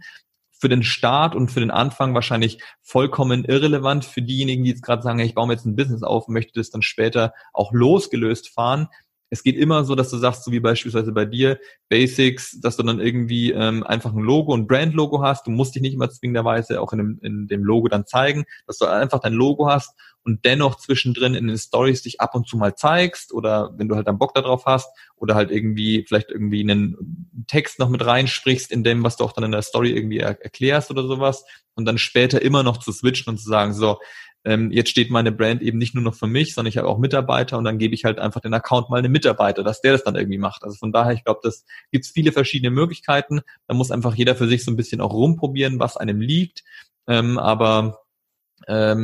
für den Start und für den Anfang wahrscheinlich vollkommen irrelevant für diejenigen, die jetzt gerade sagen, ich baue mir jetzt ein Business auf und möchte das dann später auch losgelöst fahren es geht immer so, dass du sagst, so wie beispielsweise bei dir, Basics, dass du dann irgendwie ähm, einfach ein Logo, ein Brand-Logo hast. Du musst dich nicht immer zwingenderweise auch in dem, in dem Logo dann zeigen, dass du einfach dein Logo hast und dennoch zwischendrin in den Stories dich ab und zu mal zeigst oder wenn du halt dann Bock darauf hast oder halt irgendwie vielleicht irgendwie einen Text noch mit reinsprichst in dem, was du auch dann in der Story irgendwie er erklärst oder sowas und dann später immer noch zu switchen und zu sagen, so, ähm, jetzt steht meine Brand eben nicht nur noch für mich, sondern ich habe auch Mitarbeiter und dann gebe ich halt einfach den Account mal einem Mitarbeiter, dass der das dann irgendwie macht. Also von daher, ich glaube, das gibt viele verschiedene Möglichkeiten. Da muss einfach jeder für sich so ein bisschen auch rumprobieren, was einem liegt. Ähm, aber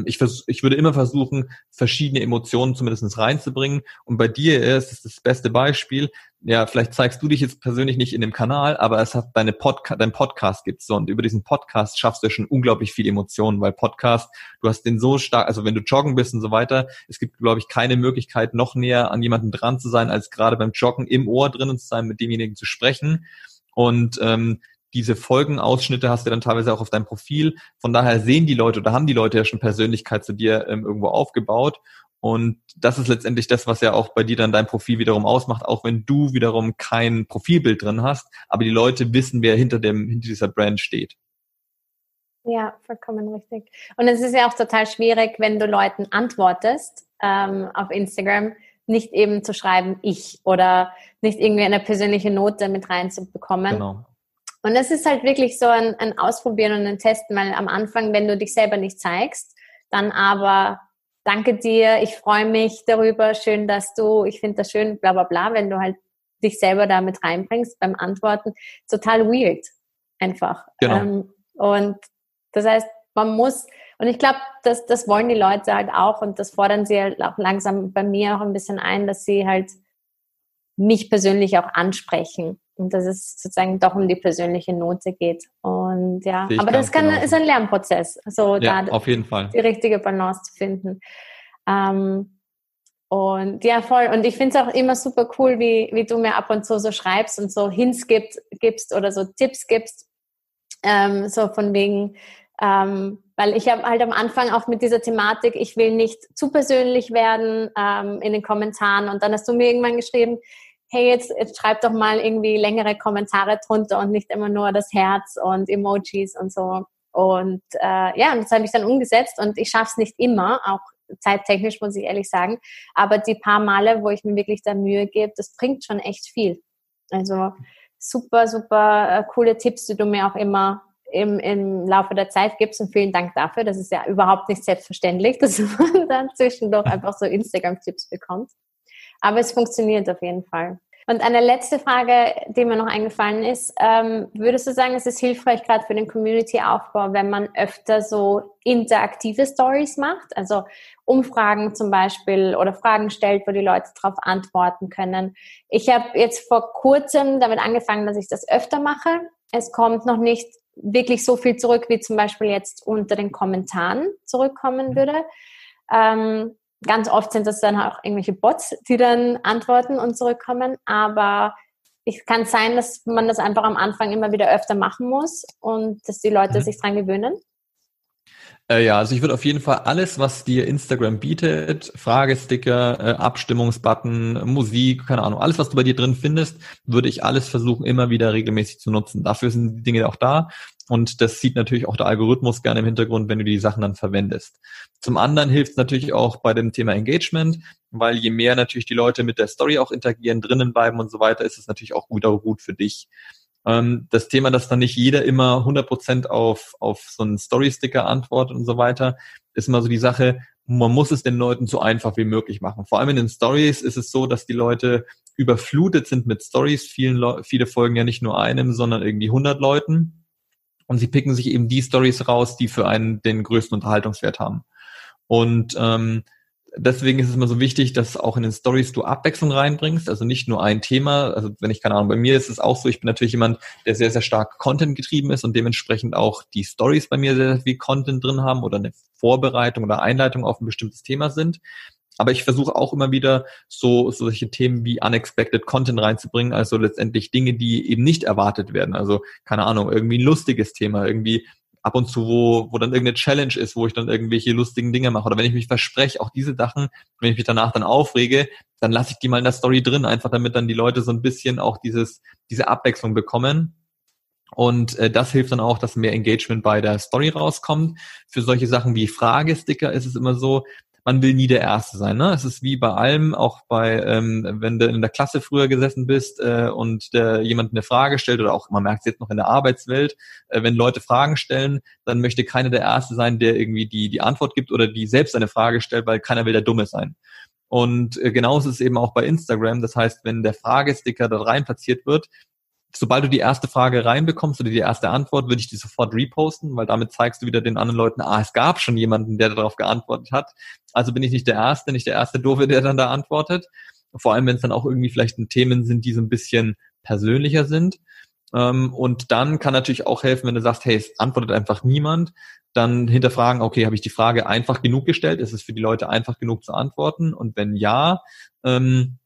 ich, vers ich würde immer versuchen, verschiedene Emotionen zumindest reinzubringen. Und bei dir ist es das beste Beispiel. Ja, vielleicht zeigst du dich jetzt persönlich nicht in dem Kanal, aber es hat deine Podca dein Podcast gibt's so und über diesen Podcast schaffst du schon unglaublich viel Emotionen, weil Podcast, du hast den so stark, also wenn du joggen bist und so weiter, es gibt, glaube ich, keine Möglichkeit, noch näher an jemanden dran zu sein, als gerade beim Joggen im Ohr drinnen zu sein, mit demjenigen zu sprechen. Und ähm, diese Folgenausschnitte hast du dann teilweise auch auf deinem Profil. Von daher sehen die Leute oder haben die Leute ja schon Persönlichkeit zu dir ähm, irgendwo aufgebaut. Und das ist letztendlich das, was ja auch bei dir dann dein Profil wiederum ausmacht, auch wenn du wiederum kein Profilbild drin hast, aber die Leute wissen, wer hinter dem, hinter dieser Brand steht. Ja, vollkommen richtig. Und es ist ja auch total schwierig, wenn du Leuten antwortest ähm, auf Instagram, nicht eben zu schreiben, ich oder nicht irgendwie eine persönliche Note mit reinzubekommen. Genau. Und es ist halt wirklich so ein, ein Ausprobieren und ein Testen, weil am Anfang, wenn du dich selber nicht zeigst, dann aber danke dir, ich freue mich darüber, schön, dass du, ich finde das schön, bla bla bla, wenn du halt dich selber da mit reinbringst beim Antworten, total weird einfach. Genau. Ähm, und das heißt, man muss, und ich glaube, das, das wollen die Leute halt auch und das fordern sie halt auch langsam bei mir auch ein bisschen ein, dass sie halt mich persönlich auch ansprechen und dass es sozusagen doch um die persönliche Note geht. Und ja, aber das kann, ist ein Lernprozess, so ja, da auf jeden Fall. die richtige Balance zu finden. Ähm, und ja, voll. Und ich finde es auch immer super cool, wie, wie du mir ab und zu so schreibst und so Hints gibt, gibst oder so Tipps gibst. Ähm, so von wegen, ähm, weil ich habe halt am Anfang auch mit dieser Thematik, ich will nicht zu persönlich werden ähm, in den Kommentaren. Und dann hast du mir irgendwann geschrieben, hey, jetzt, jetzt schreib doch mal irgendwie längere Kommentare drunter und nicht immer nur das Herz und Emojis und so. Und äh, ja, und das habe ich dann umgesetzt und ich schaffe es nicht immer, auch zeittechnisch muss ich ehrlich sagen. Aber die paar Male, wo ich mir wirklich da Mühe gebe, das bringt schon echt viel. Also super, super äh, coole Tipps, die du mir auch immer im, im Laufe der Zeit gibst und vielen Dank dafür. Das ist ja überhaupt nicht selbstverständlich, dass man dann zwischendurch einfach so Instagram-Tipps bekommt. Aber es funktioniert auf jeden Fall. Und eine letzte Frage, die mir noch eingefallen ist, ähm, würdest du sagen, es ist hilfreich gerade für den Community-Aufbau, wenn man öfter so interaktive Stories macht, also Umfragen zum Beispiel oder Fragen stellt, wo die Leute darauf antworten können. Ich habe jetzt vor kurzem damit angefangen, dass ich das öfter mache. Es kommt noch nicht wirklich so viel zurück, wie zum Beispiel jetzt unter den Kommentaren zurückkommen würde. Ähm, ganz oft sind das dann auch irgendwelche Bots, die dann antworten und zurückkommen. Aber es kann sein, dass man das einfach am Anfang immer wieder öfter machen muss und dass die Leute mhm. sich dran gewöhnen. Äh, ja, also ich würde auf jeden Fall alles, was dir Instagram bietet, Fragesticker, äh, Abstimmungsbutton, Musik, keine Ahnung, alles, was du bei dir drin findest, würde ich alles versuchen, immer wieder regelmäßig zu nutzen. Dafür sind die Dinge auch da. Und das sieht natürlich auch der Algorithmus gerne im Hintergrund, wenn du die Sachen dann verwendest. Zum anderen hilft es natürlich auch bei dem Thema Engagement, weil je mehr natürlich die Leute mit der Story auch interagieren, drinnen bleiben und so weiter, ist es natürlich auch auch gut für dich. Ähm, das Thema, dass dann nicht jeder immer 100% auf, auf so einen Story-Sticker antwortet und so weiter, ist immer so die Sache, man muss es den Leuten so einfach wie möglich machen. Vor allem in den Stories ist es so, dass die Leute überflutet sind mit Stories. Vielen viele folgen ja nicht nur einem, sondern irgendwie 100 Leuten. Und sie picken sich eben die Stories raus, die für einen den größten Unterhaltungswert haben. Und ähm, deswegen ist es immer so wichtig, dass auch in den Stories du Abwechslung reinbringst, also nicht nur ein Thema. Also wenn ich keine Ahnung, bei mir ist es auch so, ich bin natürlich jemand, der sehr, sehr stark Content getrieben ist und dementsprechend auch die Stories bei mir sehr, sehr viel Content drin haben oder eine Vorbereitung oder Einleitung auf ein bestimmtes Thema sind. Aber ich versuche auch immer wieder so solche Themen wie unexpected Content reinzubringen, also letztendlich Dinge, die eben nicht erwartet werden. Also keine Ahnung, irgendwie ein lustiges Thema, irgendwie ab und zu, wo, wo dann irgendeine Challenge ist, wo ich dann irgendwelche lustigen Dinge mache. Oder wenn ich mich verspreche, auch diese Sachen, wenn ich mich danach dann aufrege, dann lasse ich die mal in der Story drin, einfach damit dann die Leute so ein bisschen auch dieses, diese Abwechslung bekommen. Und äh, das hilft dann auch, dass mehr Engagement bei der Story rauskommt. Für solche Sachen wie Fragesticker ist es immer so, man will nie der Erste sein. Ne? Es ist wie bei allem, auch bei, ähm, wenn du in der Klasse früher gesessen bist äh, und der, jemand eine Frage stellt oder auch, man merkt es jetzt noch in der Arbeitswelt, äh, wenn Leute Fragen stellen, dann möchte keiner der Erste sein, der irgendwie die, die Antwort gibt oder die selbst eine Frage stellt, weil keiner will der Dumme sein. Und äh, genauso ist es eben auch bei Instagram. Das heißt, wenn der Fragesticker da rein platziert wird, sobald du die erste Frage reinbekommst oder die erste Antwort, würde ich die sofort reposten, weil damit zeigst du wieder den anderen Leuten, ah, es gab schon jemanden, der darauf geantwortet hat. Also bin ich nicht der Erste, nicht der erste Doofe, der dann da antwortet. Vor allem, wenn es dann auch irgendwie vielleicht Themen sind, die so ein bisschen persönlicher sind. Ähm, und dann kann natürlich auch helfen, wenn du sagst, hey, es antwortet einfach niemand, dann hinterfragen, okay, habe ich die Frage einfach genug gestellt? Ist es für die Leute einfach genug zu antworten? Und wenn ja, ähm,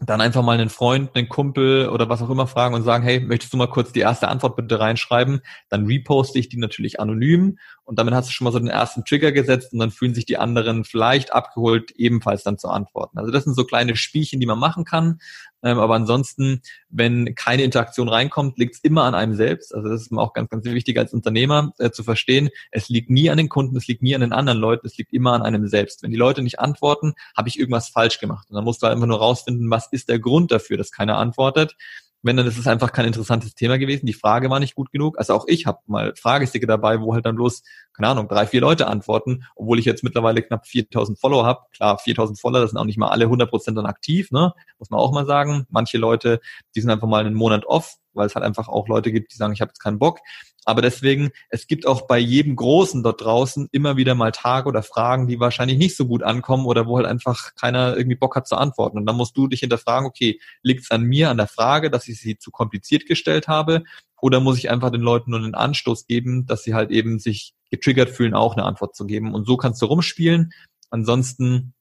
dann einfach mal einen Freund, einen Kumpel oder was auch immer fragen und sagen, hey, möchtest du mal kurz die erste Antwort bitte reinschreiben? Dann reposte ich die natürlich anonym und damit hast du schon mal so den ersten Trigger gesetzt und dann fühlen sich die anderen vielleicht abgeholt, ebenfalls dann zu antworten. Also das sind so kleine Spielchen, die man machen kann. Ähm, aber ansonsten, wenn keine Interaktion reinkommt, liegt es immer an einem selbst. Also das ist mir auch ganz, ganz wichtig als Unternehmer äh, zu verstehen. Es liegt nie an den Kunden, es liegt nie an den anderen Leuten, es liegt immer an einem selbst. Wenn die Leute nicht antworten, habe ich irgendwas falsch gemacht. Und dann musst du halt einfach nur rausfinden, was ist der Grund dafür, dass keiner antwortet wenn dann ist es einfach kein interessantes Thema gewesen. Die Frage war nicht gut genug. Also auch ich habe mal Fragesticke dabei, wo halt dann bloß, keine Ahnung, drei, vier Leute antworten, obwohl ich jetzt mittlerweile knapp 4000 Follower habe. Klar, 4000 Follower, das sind auch nicht mal alle 100% dann aktiv, ne? muss man auch mal sagen. Manche Leute, die sind einfach mal einen Monat off, weil es halt einfach auch Leute gibt, die sagen, ich habe jetzt keinen Bock. Aber deswegen, es gibt auch bei jedem Großen dort draußen immer wieder mal Tage oder Fragen, die wahrscheinlich nicht so gut ankommen oder wo halt einfach keiner irgendwie Bock hat zu antworten. Und dann musst du dich hinterfragen, okay, liegt es an mir, an der Frage, dass ich sie zu kompliziert gestellt habe? Oder muss ich einfach den Leuten nur einen Anstoß geben, dass sie halt eben sich getriggert fühlen, auch eine Antwort zu geben? Und so kannst du rumspielen. Ansonsten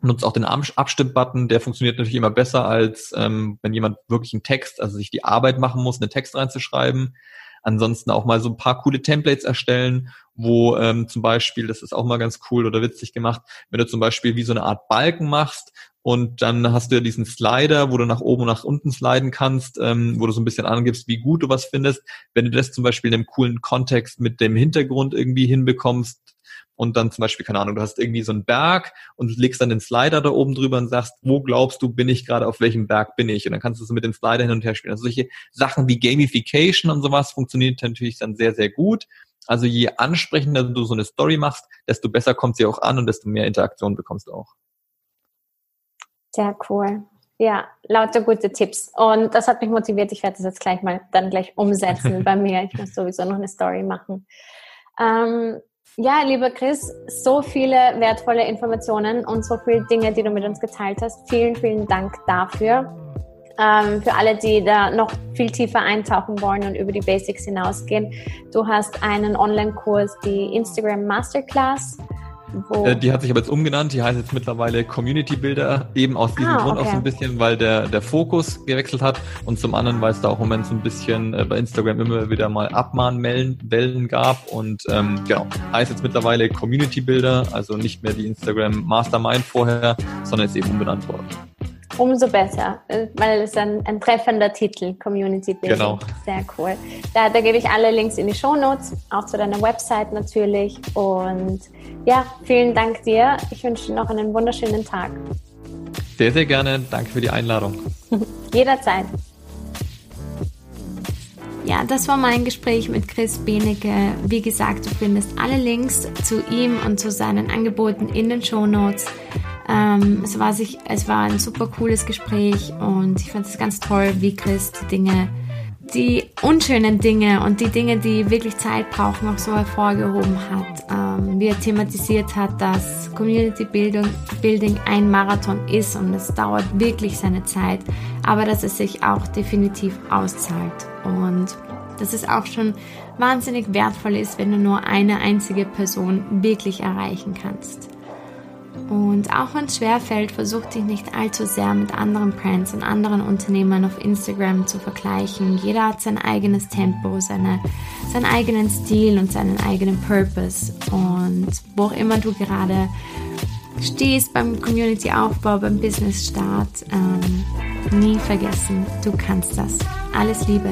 nutzt auch den Abstimmbutton, der funktioniert natürlich immer besser, als ähm, wenn jemand wirklich einen Text, also sich die Arbeit machen muss, einen Text reinzuschreiben. Ansonsten auch mal so ein paar coole Templates erstellen, wo ähm, zum Beispiel, das ist auch mal ganz cool oder witzig gemacht, wenn du zum Beispiel wie so eine Art Balken machst und dann hast du ja diesen Slider, wo du nach oben und nach unten sliden kannst, ähm, wo du so ein bisschen angibst, wie gut du was findest. Wenn du das zum Beispiel in einem coolen Kontext mit dem Hintergrund irgendwie hinbekommst, und dann zum Beispiel, keine Ahnung, du hast irgendwie so einen Berg und legst dann den Slider da oben drüber und sagst, wo glaubst du, bin ich gerade, auf welchem Berg bin ich? Und dann kannst du so mit dem Slider hin und her spielen. Also solche Sachen wie Gamification und sowas funktioniert natürlich dann sehr, sehr gut. Also je ansprechender du so eine Story machst, desto besser kommt sie auch an und desto mehr Interaktion bekommst du auch. Sehr cool. Ja, lauter gute Tipps. Und das hat mich motiviert. Ich werde das jetzt gleich mal dann gleich umsetzen bei mir. Ich muss sowieso noch eine Story machen. Ähm, ja, lieber Chris, so viele wertvolle Informationen und so viele Dinge, die du mit uns geteilt hast. Vielen, vielen Dank dafür. Ähm, für alle, die da noch viel tiefer eintauchen wollen und über die Basics hinausgehen, du hast einen Online-Kurs, die Instagram Masterclass äh, die hat sich aber jetzt umgenannt, die heißt jetzt mittlerweile Community Builder, eben aus diesem ah, Grund okay. auch so ein bisschen, weil der, der Fokus gewechselt hat. Und zum anderen, weil es da auch im Moment so ein bisschen äh, bei Instagram immer wieder mal Abmahnwellen gab. Und ähm, genau, heißt jetzt mittlerweile Community Builder, also nicht mehr die Instagram Mastermind vorher, sondern ist eben umbenannt worden. Umso besser, äh, weil es ein, ein treffender Titel, Community Building. Genau. Sehr cool. Da, da gebe ich alle Links in die Show Notes, auch zu deiner Website natürlich. Und ja, vielen Dank dir. Ich wünsche dir noch einen wunderschönen Tag. Sehr, sehr gerne. Danke für die Einladung. Jederzeit. Ja, das war mein Gespräch mit Chris Benecke. Wie gesagt, du findest alle Links zu ihm und zu seinen Angeboten in den Show Notes. Ähm, es, war sich, es war ein super cooles Gespräch und ich fand es ganz toll, wie Chris die Dinge, die unschönen Dinge und die Dinge, die wirklich Zeit brauchen, auch so hervorgehoben hat. Ähm, wie er thematisiert hat, dass Community Building, Building ein Marathon ist und es dauert wirklich seine Zeit, aber dass es sich auch definitiv auszahlt. Und dass es auch schon wahnsinnig wertvoll ist, wenn du nur eine einzige Person wirklich erreichen kannst. Und auch wenn es schwerfällt, versuch dich nicht allzu sehr mit anderen Brands und anderen Unternehmern auf Instagram zu vergleichen. Jeder hat sein eigenes Tempo, seine, seinen eigenen Stil und seinen eigenen Purpose. Und wo auch immer du gerade stehst beim Community-Aufbau, beim Business-Start, ähm, nie vergessen, du kannst das. Alles Liebe.